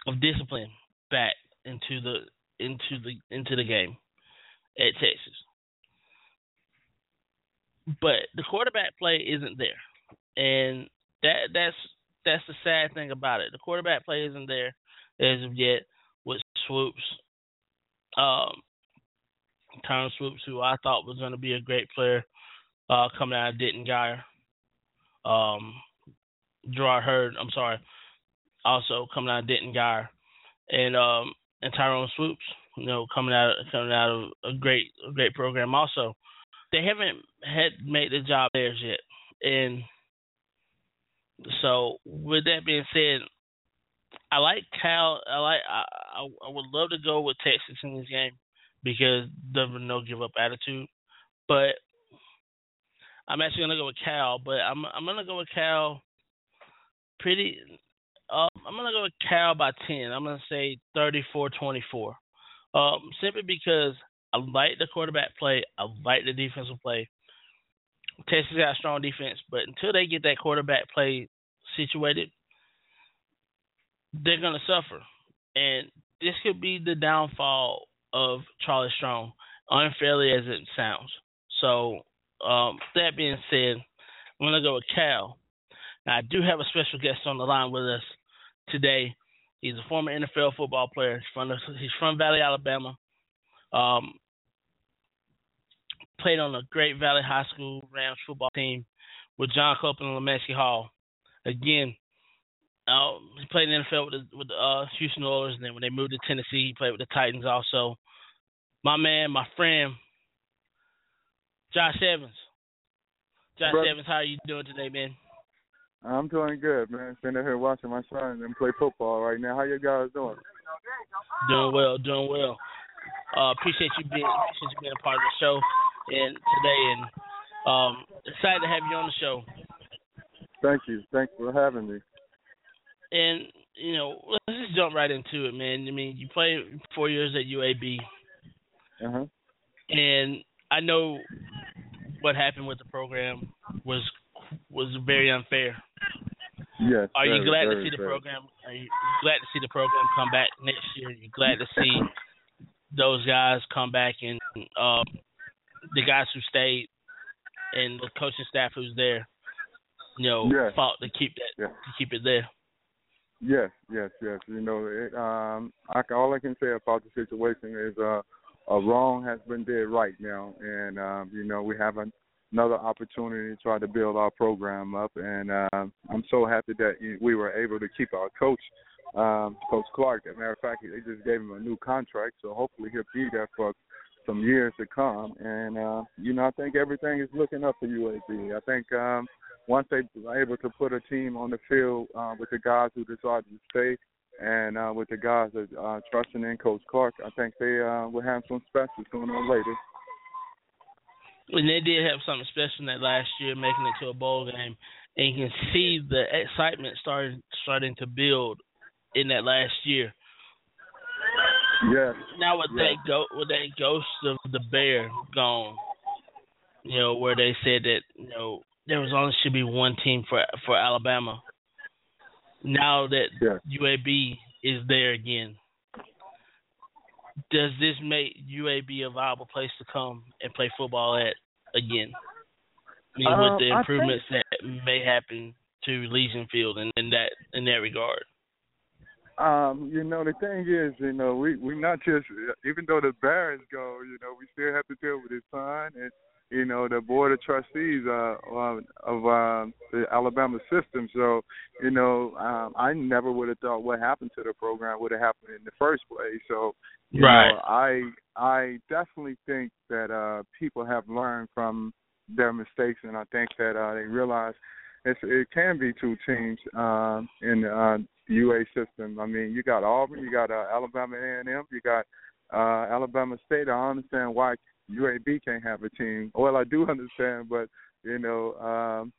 of discipline back into the into the into the game at Texas. But the quarterback play isn't there. And that that's that's the sad thing about it. The quarterback play isn't there as of yet with Swoopes. Um Tyrone Swoopes, who I thought was going to be a great player uh, coming out of Denton Guyer. Um, Jerrod Heard, I'm sorry, also coming out of Denton Guyer, and um, and Tyrone Swoopes, you know, coming out coming out of a great a great program. Also, they haven't had made the job theirs yet, and so with that being said, I like Cal. I like I I, would love to go with Texas in this game because the no give up attitude. But I'm actually gonna go with Cal, but I'm I'm gonna go with Cal pretty uh, I'm gonna go with Cal by ten. I'm gonna say 34-24. Um, simply because I like the quarterback play, I like the defensive play. Texas got a strong defense, but until they get that quarterback play situated, they're gonna suffer. And this could be the downfall of Charlie Strong, unfairly as it sounds. So, um, that being said, I'm gonna go with Cal. Now I do have a special guest on the line with us today. He's a former NFL football player. He's from he's from Valley, Alabama. Um, played on a Great Valley High School Rams football team with John Copeland and Lemeski Hall. Again, uh, he played in the NFL with the, with the uh, Houston Oilers, and then when they moved to Tennessee, he played with the Titans also. My man, my friend, Josh Evans. Josh Brother. Evans, how are you doing today, man? I'm doing good, man. Sitting here watching my son and play football right now. How you guys doing? Doing well, doing well. Uh, appreciate you being appreciate you being a part of the show and today, and um, excited to have you on the show. Thank you. Thanks for having me. And you know, let's just jump right into it, man. I mean, you played four years at UAB, Uh huh. and I know what happened with the program was was very unfair. Yes. Are you very, glad to see the program? Are you glad to see the program come back next year? You glad to see those guys come back and um, the guys who stayed and the coaching staff who's there, you know, Yes. fought to keep that Yes. to keep it there. Yes, yes, yes. You know, it, um, I, all I can say about the situation is uh, a wrong has been did right now, and um, you know we have an, another opportunity to try to build our program up, and um, I'm so happy that we were able to keep our coach, um, Coach Clark. As a matter of fact, they just gave him a new contract, so hopefully he'll be there for some years to come. And uh, you know, I think everything is looking up for UAB. I think. Um, once they were able to put a team on the field uh, with the guys who decided to stay and uh, with the guys that uh, trusting in Coach Clark, I think they uh, will have some specials going on later. And they did have something special in that last year, making it to a bowl game, and you can see the excitement starting starting to build in that last year. Yes. Now with yes. that go with that ghost of the bear gone, you know, where they said that you know there was only should be one team for for Alabama. Now that Yes. UAB is there again, does this make UAB a viable place to come and play football at again? I mean, with um, the I improvements that may happen to Legion Field in, in that in that regard. Um, you know, the thing is, you know, we we not just even though the Barons go, you know, we still have to deal with his son and you know the board of trustees uh, uh, of um, the Alabama system. So, you know, um, I never would have thought what happened to the program would have happened in the first place. So, you Right. know, I I definitely think that uh, people have learned from their mistakes, and I think that uh, they realize it's, it can be two teams um, in uh, UA system. I mean, you got Auburn, you got uh, Alabama A&M, you got uh, Alabama State. I understand why UAB can't have a team. Well, I do understand, but you know, um,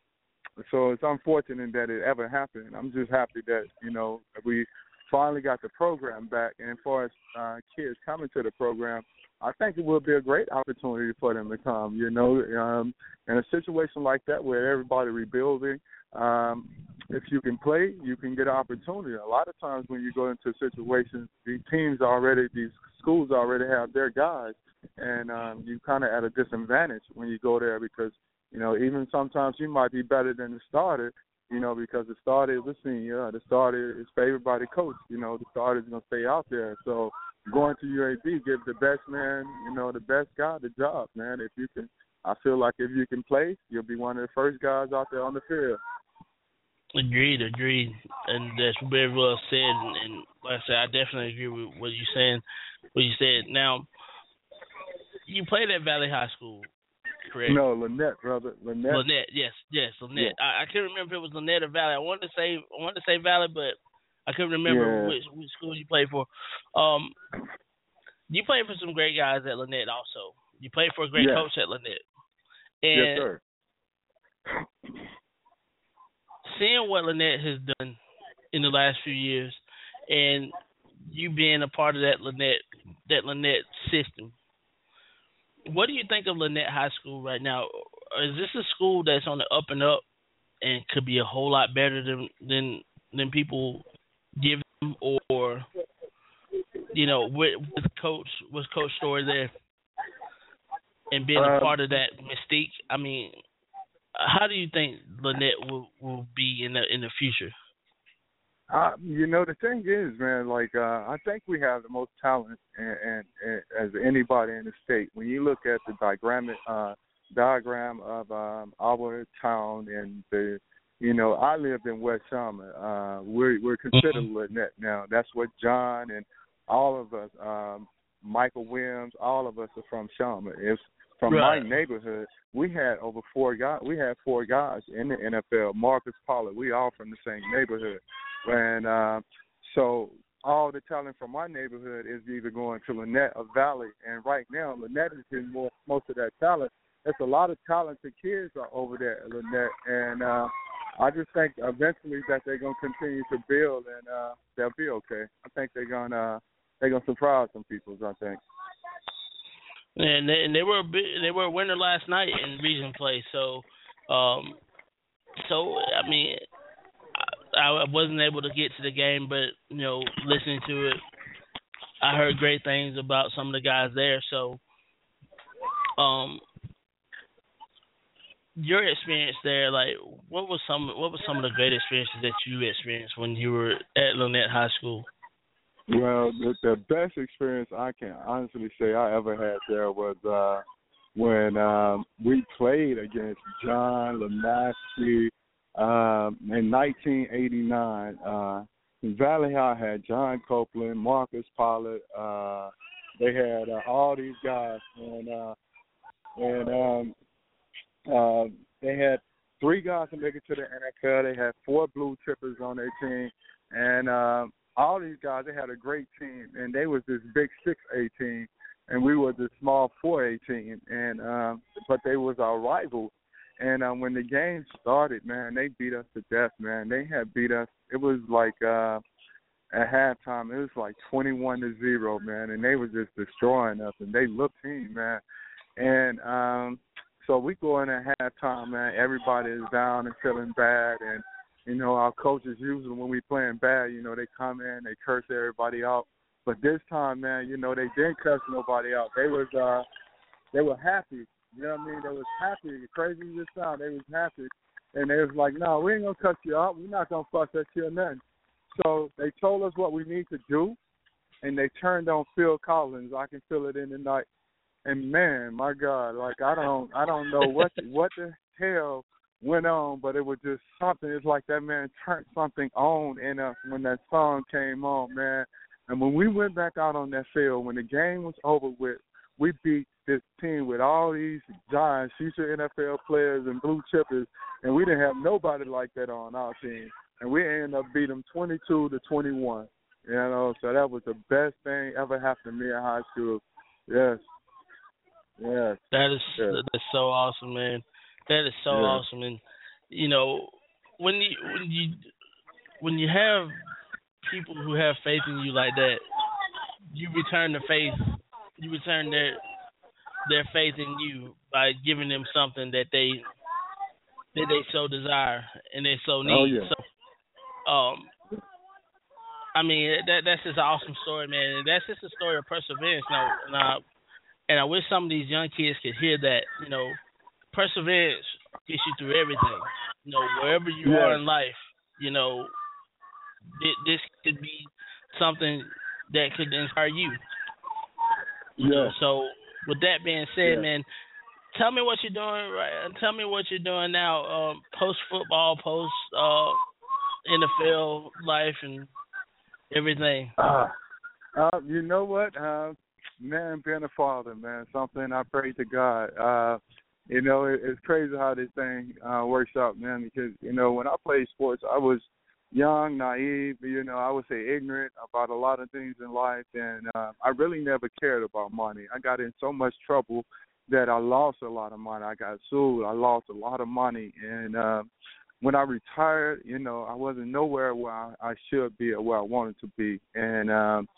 so it's unfortunate that it ever happened. I'm just happy that you know we finally got the program back. And as far as uh, kids coming to the program, I think it will be a great opportunity for them to come. You know, um, in a situation like that where everybody rebuilding, um, if you can play, you can get opportunity. A lot of times when you go into situations, these teams already, these schools already have their guys, and um, you kind of at a disadvantage when you go there because you know even sometimes you might be better than the starter. You know, because the starter is a senior, the starter is favored by the coach. You know, the starter is gonna stay out there. So going to UAB gives the best man, you know, the best guy the job, man. If you can, I feel like if you can play, you'll be one of the first guys out there on the field. Agreed, agreed, and that's very well said. And, and like I said, I definitely agree with what you're saying. What you said. Now, you played at Valley High School, correct? No, Lanett, brother, Lanett. Lanett, yes, yes, Lanett. I, I couldn't remember if it was Lanett or Valley. I wanted to say, I wanted to say Valley, but I couldn't remember Yeah. which which school you played for. Um, you played for some great guys at Lanett, also. You played for a great Yes. coach at Lanett, and yes, sir. seeing what Lanett has done in the last few years, and you being a part of that Lanett that Lanett system, what do you think of Lanett High School right now? is this a school that's on the up and up and could be a whole lot better than than than people give them, or you know, with, with coach was Coach Story there and being a Um, part of that mystique? I mean, how do you think Lanett will will be in the in the future? Uh, you know, the thing is, man, like uh, I think we have the most talent and, and, and as anybody in the state. When you look at the diagram, uh, diagram of um, our town and the, you know, I lived in West Sherman. Uh, we're we're considered Lanett now. That's what John and all of us, um, Michael Williams, all of us are from Sherman. It's from Right. my neighborhood. We had over four guys. We had four guys in the NFL. Marcus Pollard. We all from the same neighborhood. And uh, so all the talent from my neighborhood is either going to Lanett or Valley. And right now, Lanett is getting more, most of that talent. There's a lot of talented kids are over there at Lanett. And uh, I just think eventually that they're going to continue to build and uh, they'll be okay. I think they're to they're going to surprise some people, I think. And they, and they were a bit, they were a winner last night in region play. So, um, so I mean, I, I wasn't able to get to the game, but you know, listening to it, I heard great things about some of the guys there. So, um, your experience there, like, what was some what was some of the great experiences that you experienced when you were at Lanett High School? Well, the, the best experience I can honestly say I ever had there was uh when um we played against John Lemaski um in 1989. Uh Valley High had John Copeland, Marcus Pollard, uh they had uh, all these guys and uh and um uh they had three guys to make it to the NFL. They had four blue chippers on their team and um all these guys they had a great team and they was this big six A team and we were the small four A team and um but they was our rival and um when the game started man they beat us to death man. They had beat us. It was like uh at halftime it was like twenty one to zero man and they was just destroying us and they looked team man. And um so we go in at halftime man everybody is down and feeling bad and you know, our coaches usually when we playing bad, you know, they come in, they curse everybody out. But this time, man, you know, they didn't curse nobody out. They was uh they were happy. You know what I mean? They was happy. Crazy as it sound, they was happy. And they was like, No, we ain't gonna cuss you out. We're not gonna fuss at you or nothing. So they told us what we need to do and they turned on Phil Collins. I can feel it in the night. And man, my God, like I don't I don't know what what the hell went on, but it was just something. It's like that man turned something on in us when that song came on, man. And when we went back out on that field, when the game was over with, we beat this team with all these giants, future NFL players and blue chippers, and we didn't have nobody like that on our team. And we ended up beating them 22 to 21. You know, so that was the best thing ever happened to me in high school. Yes. Yes. That is Yeah. that's so awesome, man. That is so Yeah. awesome, and you know when you when you when you have people who have faith in you like that, you return the faith. You return their their faith in you by giving them something that they that they so desire and they so need. Oh, yeah. So, um, I mean that that's just an awesome story, man. And that's just a story of perseverance. Now, now, and I wish some of these young kids could hear that. You know, perseverance gets you through everything. You know, wherever you are in life, you know, thi- this could be something that could inspire you. Yes. so with that being said, Yeah. man, tell me what you're doing right. Tell me what you're doing now, um, post football, post uh, NFL life, and everything. Uh, uh, you know what? Uh, man, being a father, man, something I pray to God. Uh, you know, it, it's crazy how this thing uh, works out, man. Because you know, when I played sports, I was young, naive. You know, I would say ignorant about a lot of things in life, and uh, I really never cared about money. I got in so much trouble that I lost a lot of money. I got sued. I lost a lot of money, and uh, when I retired, you know, I wasn't nowhere where I, I should be or where I wanted to be, and um,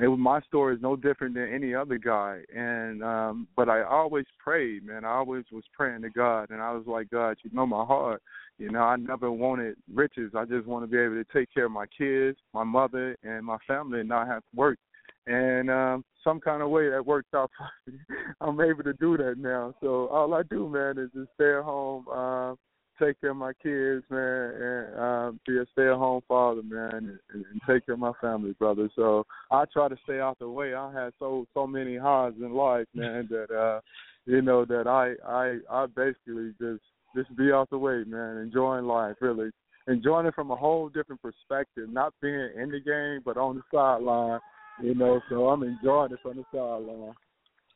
it was my story is no different than any other guy and um but I always prayed, man. I always was praying to God and I was like, God, you know my heart. You know, I never wanted riches. I just want to be able to take care of my kids, my mother and my family and not have to work. And um some kind of way that worked out for me. I'm able to do that now. So all I do, man, is just stay at home, uh, take care of my kids, man, and um, be a stay-at-home father, man, and, and take care of my family, brother. So I try to stay out the way. I had so so many highs in life, man, that uh, you know that I I I basically just just be out the way, man, enjoying life, really enjoying it from a whole different perspective, not being in the game but on the sideline, you know. So I'm enjoying it from the sideline.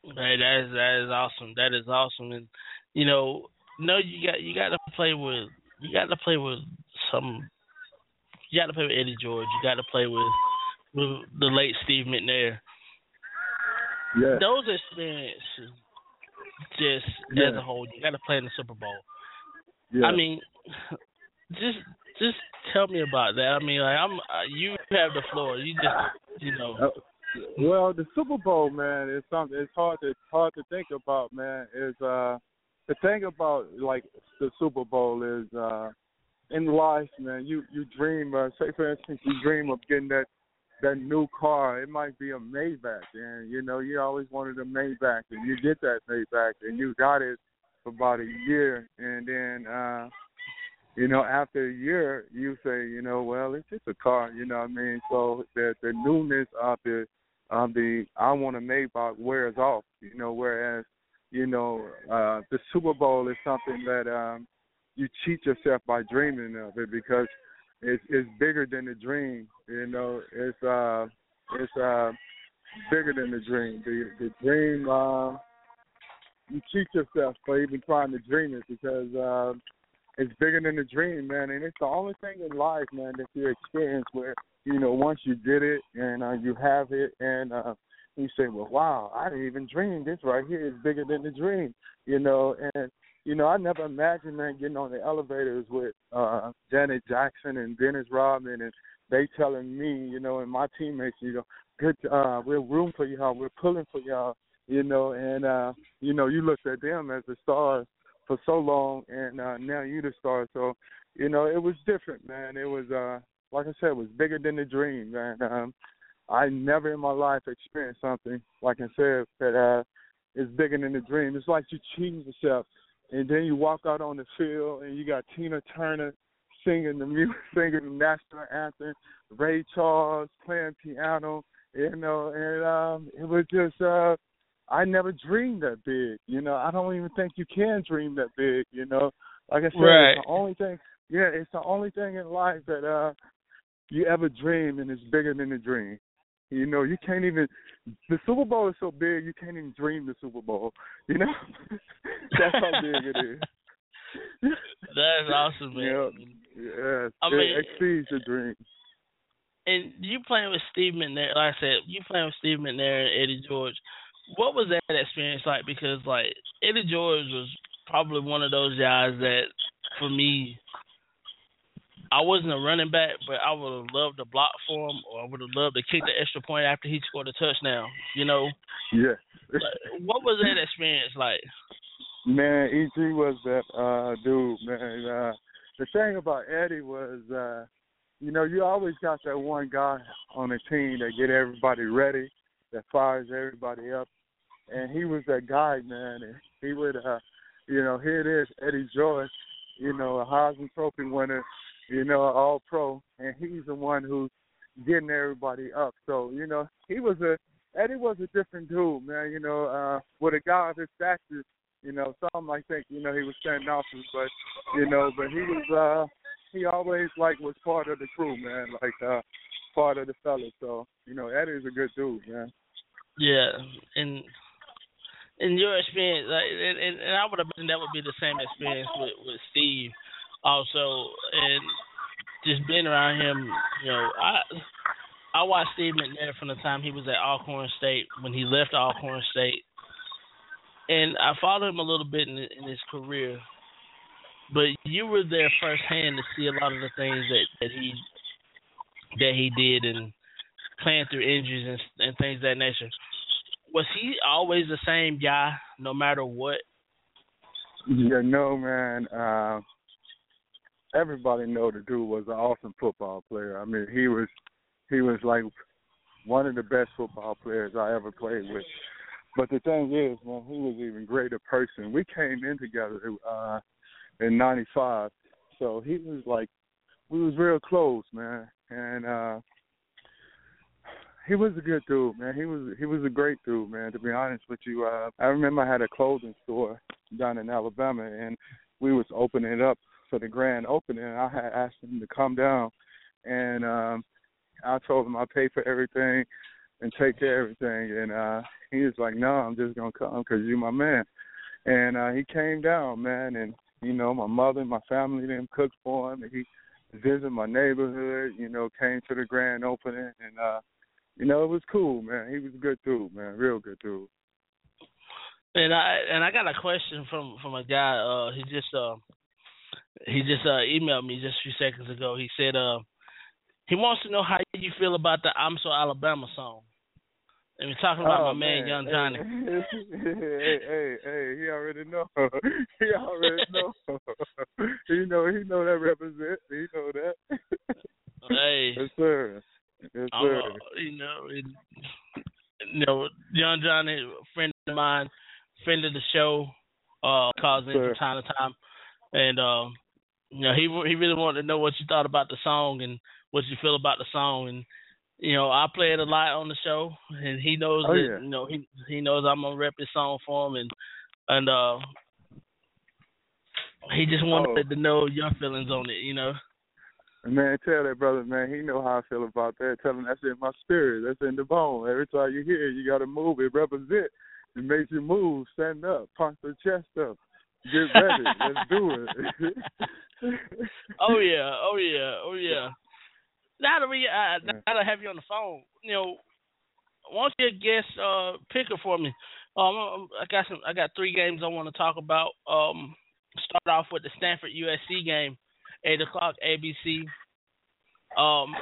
Hey, that is that is awesome. That is awesome, and you know, no, you got you got to play with you got to play with some. You got to play with Eddie George. You got to play with with the late Steve McNair. Yeah. Those experiences, just Yeah. as a whole, you got to play in the Super Bowl. Yeah. I mean, just just tell me about that. I mean, like I'm uh, you have the floor. You just you know. Uh, well, the Super Bowl, man, is something. It's hard to hard to think about, man. Is uh the thing about like the Super Bowl is uh in life, man. You you dream. Uh, say for instance, you dream of getting that that new car. It might be a Maybach, and you know you always wanted a Maybach, and you get that Maybach, and you got it for about a year, and then. uh you know, after a year, you say, you know, well, it's just a car, you know what I mean? So the the newness of the of the I want a Maybach wears off, you know, whereas, you know, uh the Super Bowl is something that um you cheat yourself by dreaming of it because it's it's bigger than the dream, you know, it's uh it's uh bigger than the dream. The the dream uh you cheat yourself for even trying to dream it because uh it's bigger than the dream, man, and it's the only thing in life, man, that you experience where you know once you get it and uh, you have it, and uh, you say, well, wow, I didn't even dream. This right here is bigger than the dream, you know, and you know I never imagined man getting on the elevators with uh Janet Jackson and Dennis Rodman and they telling me, you know, and my teammates, you know, good, uh, we're room for y'all, we're pulling for y'all, you know, and uh, you know, you looked at them as the stars for so long and uh now you the star. So you know it was different man. It was uh like i said it was bigger than the dream. Man um i never in my life experienced something like i said that uh is bigger than the dream it's like you cheating yourself and then you walk out on the field and you got tina turner singing the music singing the national anthem ray charles playing piano you know and um it was just uh I never dreamed that big. You know, I don't even think you can dream that big. You know, like I said, Right. it's the only thing. Yeah, it's the only thing in life that uh you ever dream, and it's bigger than the dream. You know, you can't even. The Super Bowl is so big, you can't even dream the Super Bowl. You know, that's how big it is. That's awesome, man. Yeah, yeah, I it mean- exceeds your dream. And you playing with Steve McNair, like I said, you playing with Steve McNair and Eddie George. What was that experience like? Because like Eddie George was probably one of those guys that, for me, I wasn't a running back, but I would have loved to block for him, or I would have loved to kick the extra point after he scored a touchdown. You know, Yeah. Like, what was that experience like? Man, EG was that uh dude, man. Uh the thing about Eddie was uh you know, you always got that one guy on the team that get everybody ready, that fires everybody up. And he was that guy, man, and he would uh you know, here it is, Eddie George, you know, a Heisman Trophy winner, you know, all pro, and he's the one who's getting everybody up. So, you know, he was a Eddie was a different dude, man, you know, uh with a guy of his stature you know, some might think, you know, he was standoffish, but you know, but he was uh he always like was part of the crew, man, like uh part of the fellas. So, you know, Eddie's a good dude, man. Yeah, and in your experience, like, and, and, I would imagine that would be the same experience with with Steve, also, and just being around him. You know, I I watched Steve McNair from the time he was at Alcorn State when he left Alcorn State, and I followed him a little bit in, in his career. But you were there firsthand to see a lot of the things that that he that he did, and playing through injuries and and things of that nature. Was he always the same guy, no matter what? Yeah, no man. Uh, everybody know the dude was an awesome football player. I mean, he was he was like one of the best football players I ever played with. But the thing is, man, he was even greater person. We came in together uh in '95, so he was like we was real close, man, and uh he was a good dude, man. He was he was a great dude, man. To be honest with you, uh, I remember I had a clothing store down in Alabama, and we was opening it up for the grand opening. I had asked him to come down, and um, I told him I pay for everything and take care of everything. And uh, he was like, "No, I'm just gonna come because you're my man." And uh, he came down, man, and you know my mother and my family them cooked for him, and he visited my neighborhood. You know, came to the grand opening, and uh, you know it was cool, man. He was a good dude, man, real good dude. And I and I got a question from from a guy. Uh, he just uh he just uh emailed me just a few seconds ago. He said uh he wants to know how you feel about the "I'm So Alabama" song. And we're talking about oh, my man, Young Johnny. hey, hey, hey, hey, he already know. he already know. he know. He know that represent. He know that. hey. Yes, sir. Yes, sir. uh, you know, it, you know, Young Johnny, a friend of mine, friend of the show, uh, calls in from time to time, and um, you know, he he really wanted to know what you thought about the song and what you feel about the song, and you know, I play it a lot on the show, and he knows Oh, that yeah. you know he he knows I'm gonna rep this song for him, and and uh, he just wanted Oh. to know your feelings on it, you know. Man, tell that brother, man, he know how I feel about that. Tell him that's in my spirit. That's in the bone. Every time you hear it, you got to move. It represent. It makes you move. Stand up. Punch the chest up. Get ready. Let's do it. Oh yeah, oh yeah, oh yeah. Now that we uh, now that I have you on the phone, you know, why don't you guess uh picker for me? Um, I got some. I got three games I want to talk about. Um, start off with the Stanford USC game, eight o'clock ABC. Um,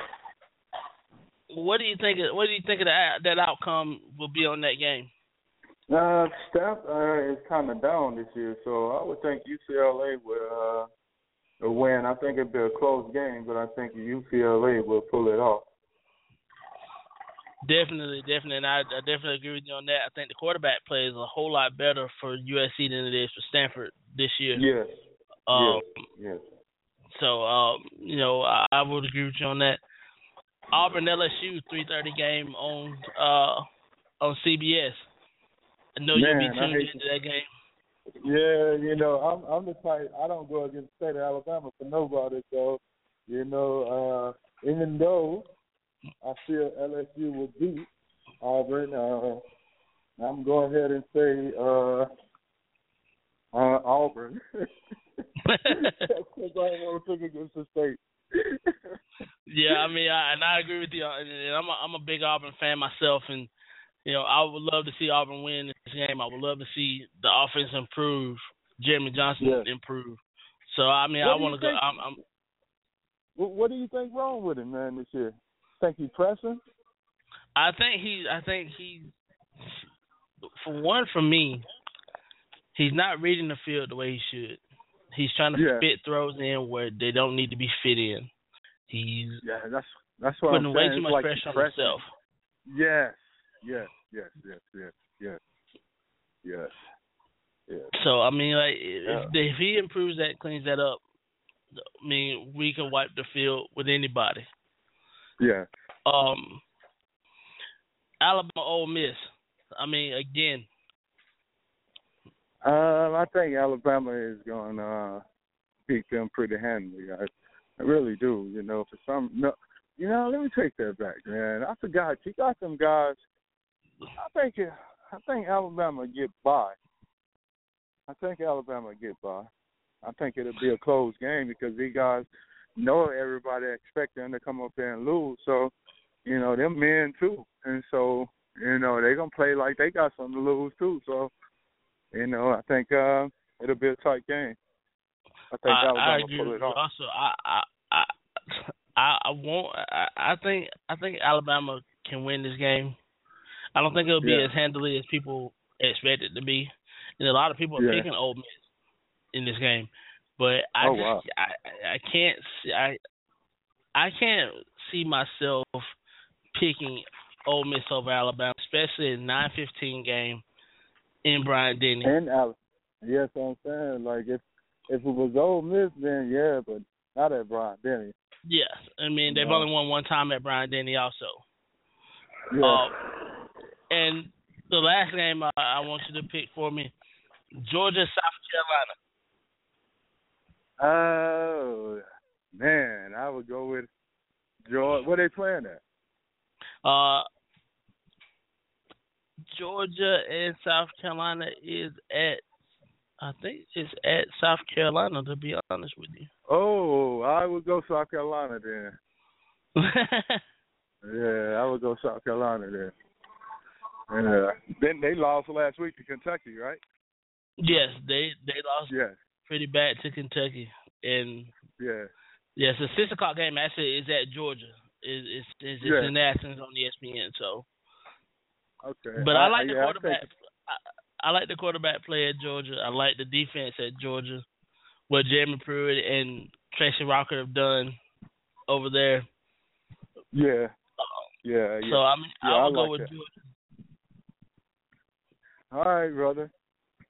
what do you think? Of, what do you think of that that outcome will be on that game? Uh, Steph uh, is kind of down this year, so I would think UCLA will uh, win. I think it'd be a close game, but I think UCLA will pull it off. Definitely, definitely, and I, I definitely agree with you on that. I think the quarterback play is a whole lot better for USC than it is for Stanford this year. Yes. Um, yes. So, um, you know, I, I would agree with you on that. Auburn LSU three thirty game on uh on CBS. I know you'll be tuned into that game. Yeah, you know, I'm I'm the type I don't go against the state of Alabama for nobody, so you know, uh even though I feel LSU will beat Auburn, uh I'm going ahead and say uh uh Auburn. Because I don't want to pick against the state. Yeah, I mean, I, and I agree with you. And I'm a, I'm a big Auburn fan myself, and you know, I would love to see Auburn win this game. I would love to see the offense improve, Jeremy Johnson improve. So I mean, What I want to go. I'm, I'm What, do you think wrong with him, man, this year? Think he pressing? I think he. I think he. For one, for me, he's not reading the field the way he should. He's trying to Yeah. fit throws in where they don't need to be fit in. He's Yeah, that's that's what putting I'm way saying. too much like pressure on pressing. himself. Yes, yes, yes, yes, yes, yes, yes, yes. So I mean, like if, Yeah. if he improves that, cleans that up, I mean, we can wipe the field with anybody. Yeah. Um, Alabama, Ole Miss. I mean, again, Um, I think Alabama is going to uh, beat them pretty handily. I, I really do. You know, for some, no, you know, let me take that back, man. I forgot you got some guys. I think it, I think Alabama get by. I think Alabama get by. I think it'll be a close game because these guys know everybody expect them to come up there and lose. So, you know, them men too, and so you know they're gonna play like they got something to lose too. So, you know, I think uh, it'll be a tight game. I think I, Alabama I agree pull it off. Also, I, I, I, I, I won't. I, I think, I think Alabama can win this game. I don't think it'll be Yeah. as handily as people expect it to be, and a lot of people are Yeah. picking Ole Miss in this game. But I Oh, just wow. I I can't see, I I can't see myself picking Ole Miss over Alabama, especially in nine fifteen game in Bryant Denny. And Al- yes, I'm saying like if if it was Ole Miss, then yeah, but not at Bryant Denny. Yes, I mean they've Yeah. only won one time at Bryant Denny also. Yeah. Uh, and the last game I, I want you to pick for me, Georgia South Carolina. Oh man, I would go with Georgia. What they playing at? Uh, Georgia and South Carolina is at, I think it's at South Carolina. To be honest with you. Oh, I would go South Carolina then. Yeah, I would go South Carolina then. Yeah. Uh, then they lost last week to Kentucky, right? yes, they they lost Yes. pretty bad to Kentucky, and Yeah. yes, the six o'clock game actually is at Georgia. Is is is it's Yeah. in Athens on ESPN. So, Okay. but I, uh, like the yeah, I quarterback. I, I like the quarterback play at Georgia. I like the defense at Georgia. What Jeremy Pruitt and Tracy Rocker have done over there. Yeah. Um, yeah, yeah. So I'm yeah, I'll I go like with that. Georgia. All right, brother.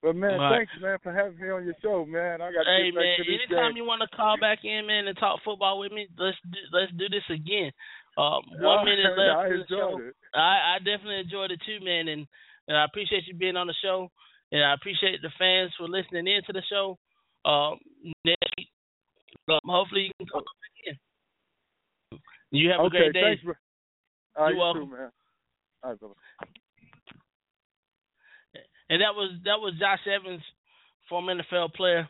But man, right. thanks man for having me on your show, man. I got to Hey man, anytime game. you want to call back in, man, and talk football with me, let's do, let's do this again. Um, Oh, one minute left I the show. it. I, I definitely enjoyed it too, man, and, and I appreciate you being on the show, and I appreciate the fans for listening in to the show. Um, next week, um, hopefully you can come back in. You have a okay, great day. thanks, bro. You're you welcome. too, man. All right, brother. And that was that was Josh Evans, former NFL player.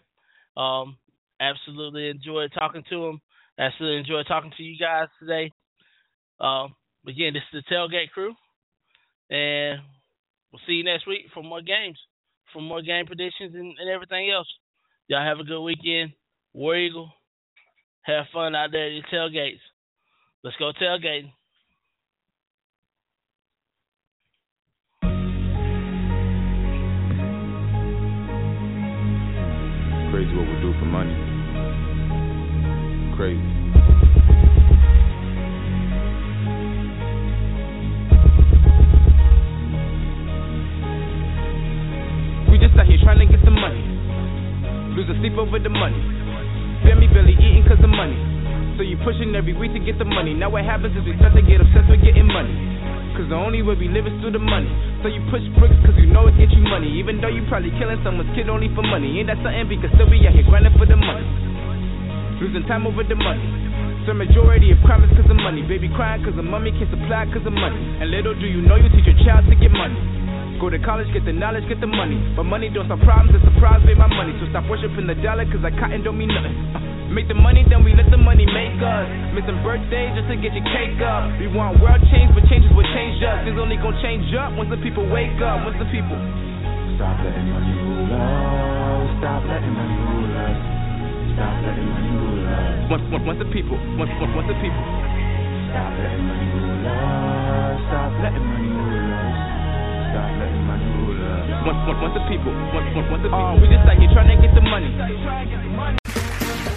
Um, absolutely enjoyed talking to him. Absolutely enjoyed talking to you guys today. Um, again, this is the Tailgate Crew, and we'll see you next week for more games, for more game predictions and, and everything else. Y'all have a good weekend. War Eagle, have fun out there at your tailgates. Let's go tailgating. Money. Crazy. We just out here trying to get the money. Losing sleep over the money. Me barely eating cause of money. So you pushing every week to get the money. Now what happens is we start to get obsessed with getting money. Cause the only way we live is through the money. So you push bricks cause you know it gets you money. Even though you probably killing someone's kid only for money. Ain't that something? Because still be out here grinding for the money. Losing time over the money. So majority of crime is cause of money. Baby crying cause the mommy can't supply cause of money. And little do you know you teach your child to get money. Go to college, get the knowledge, get the money. But money don't solve problems, it's surprise, pay my money. So stop worshiping the dollar, cause like cotton don't mean nothing. Uh, make the money, then we let the money make us. Missing birthdays just to get your cake up. We want world change, but changes will change us. Things only gonna change up once the people wake up. Once the people Stop letting money rule us. Stop letting money rule us. Stop letting money rule us. once, once, once the people, once, once, once the people. Stop letting money rule us. Stop letting money rule us. Stop letting money rule us. Once, once, once the people, once, once, once the people. we just out here trying to get the money.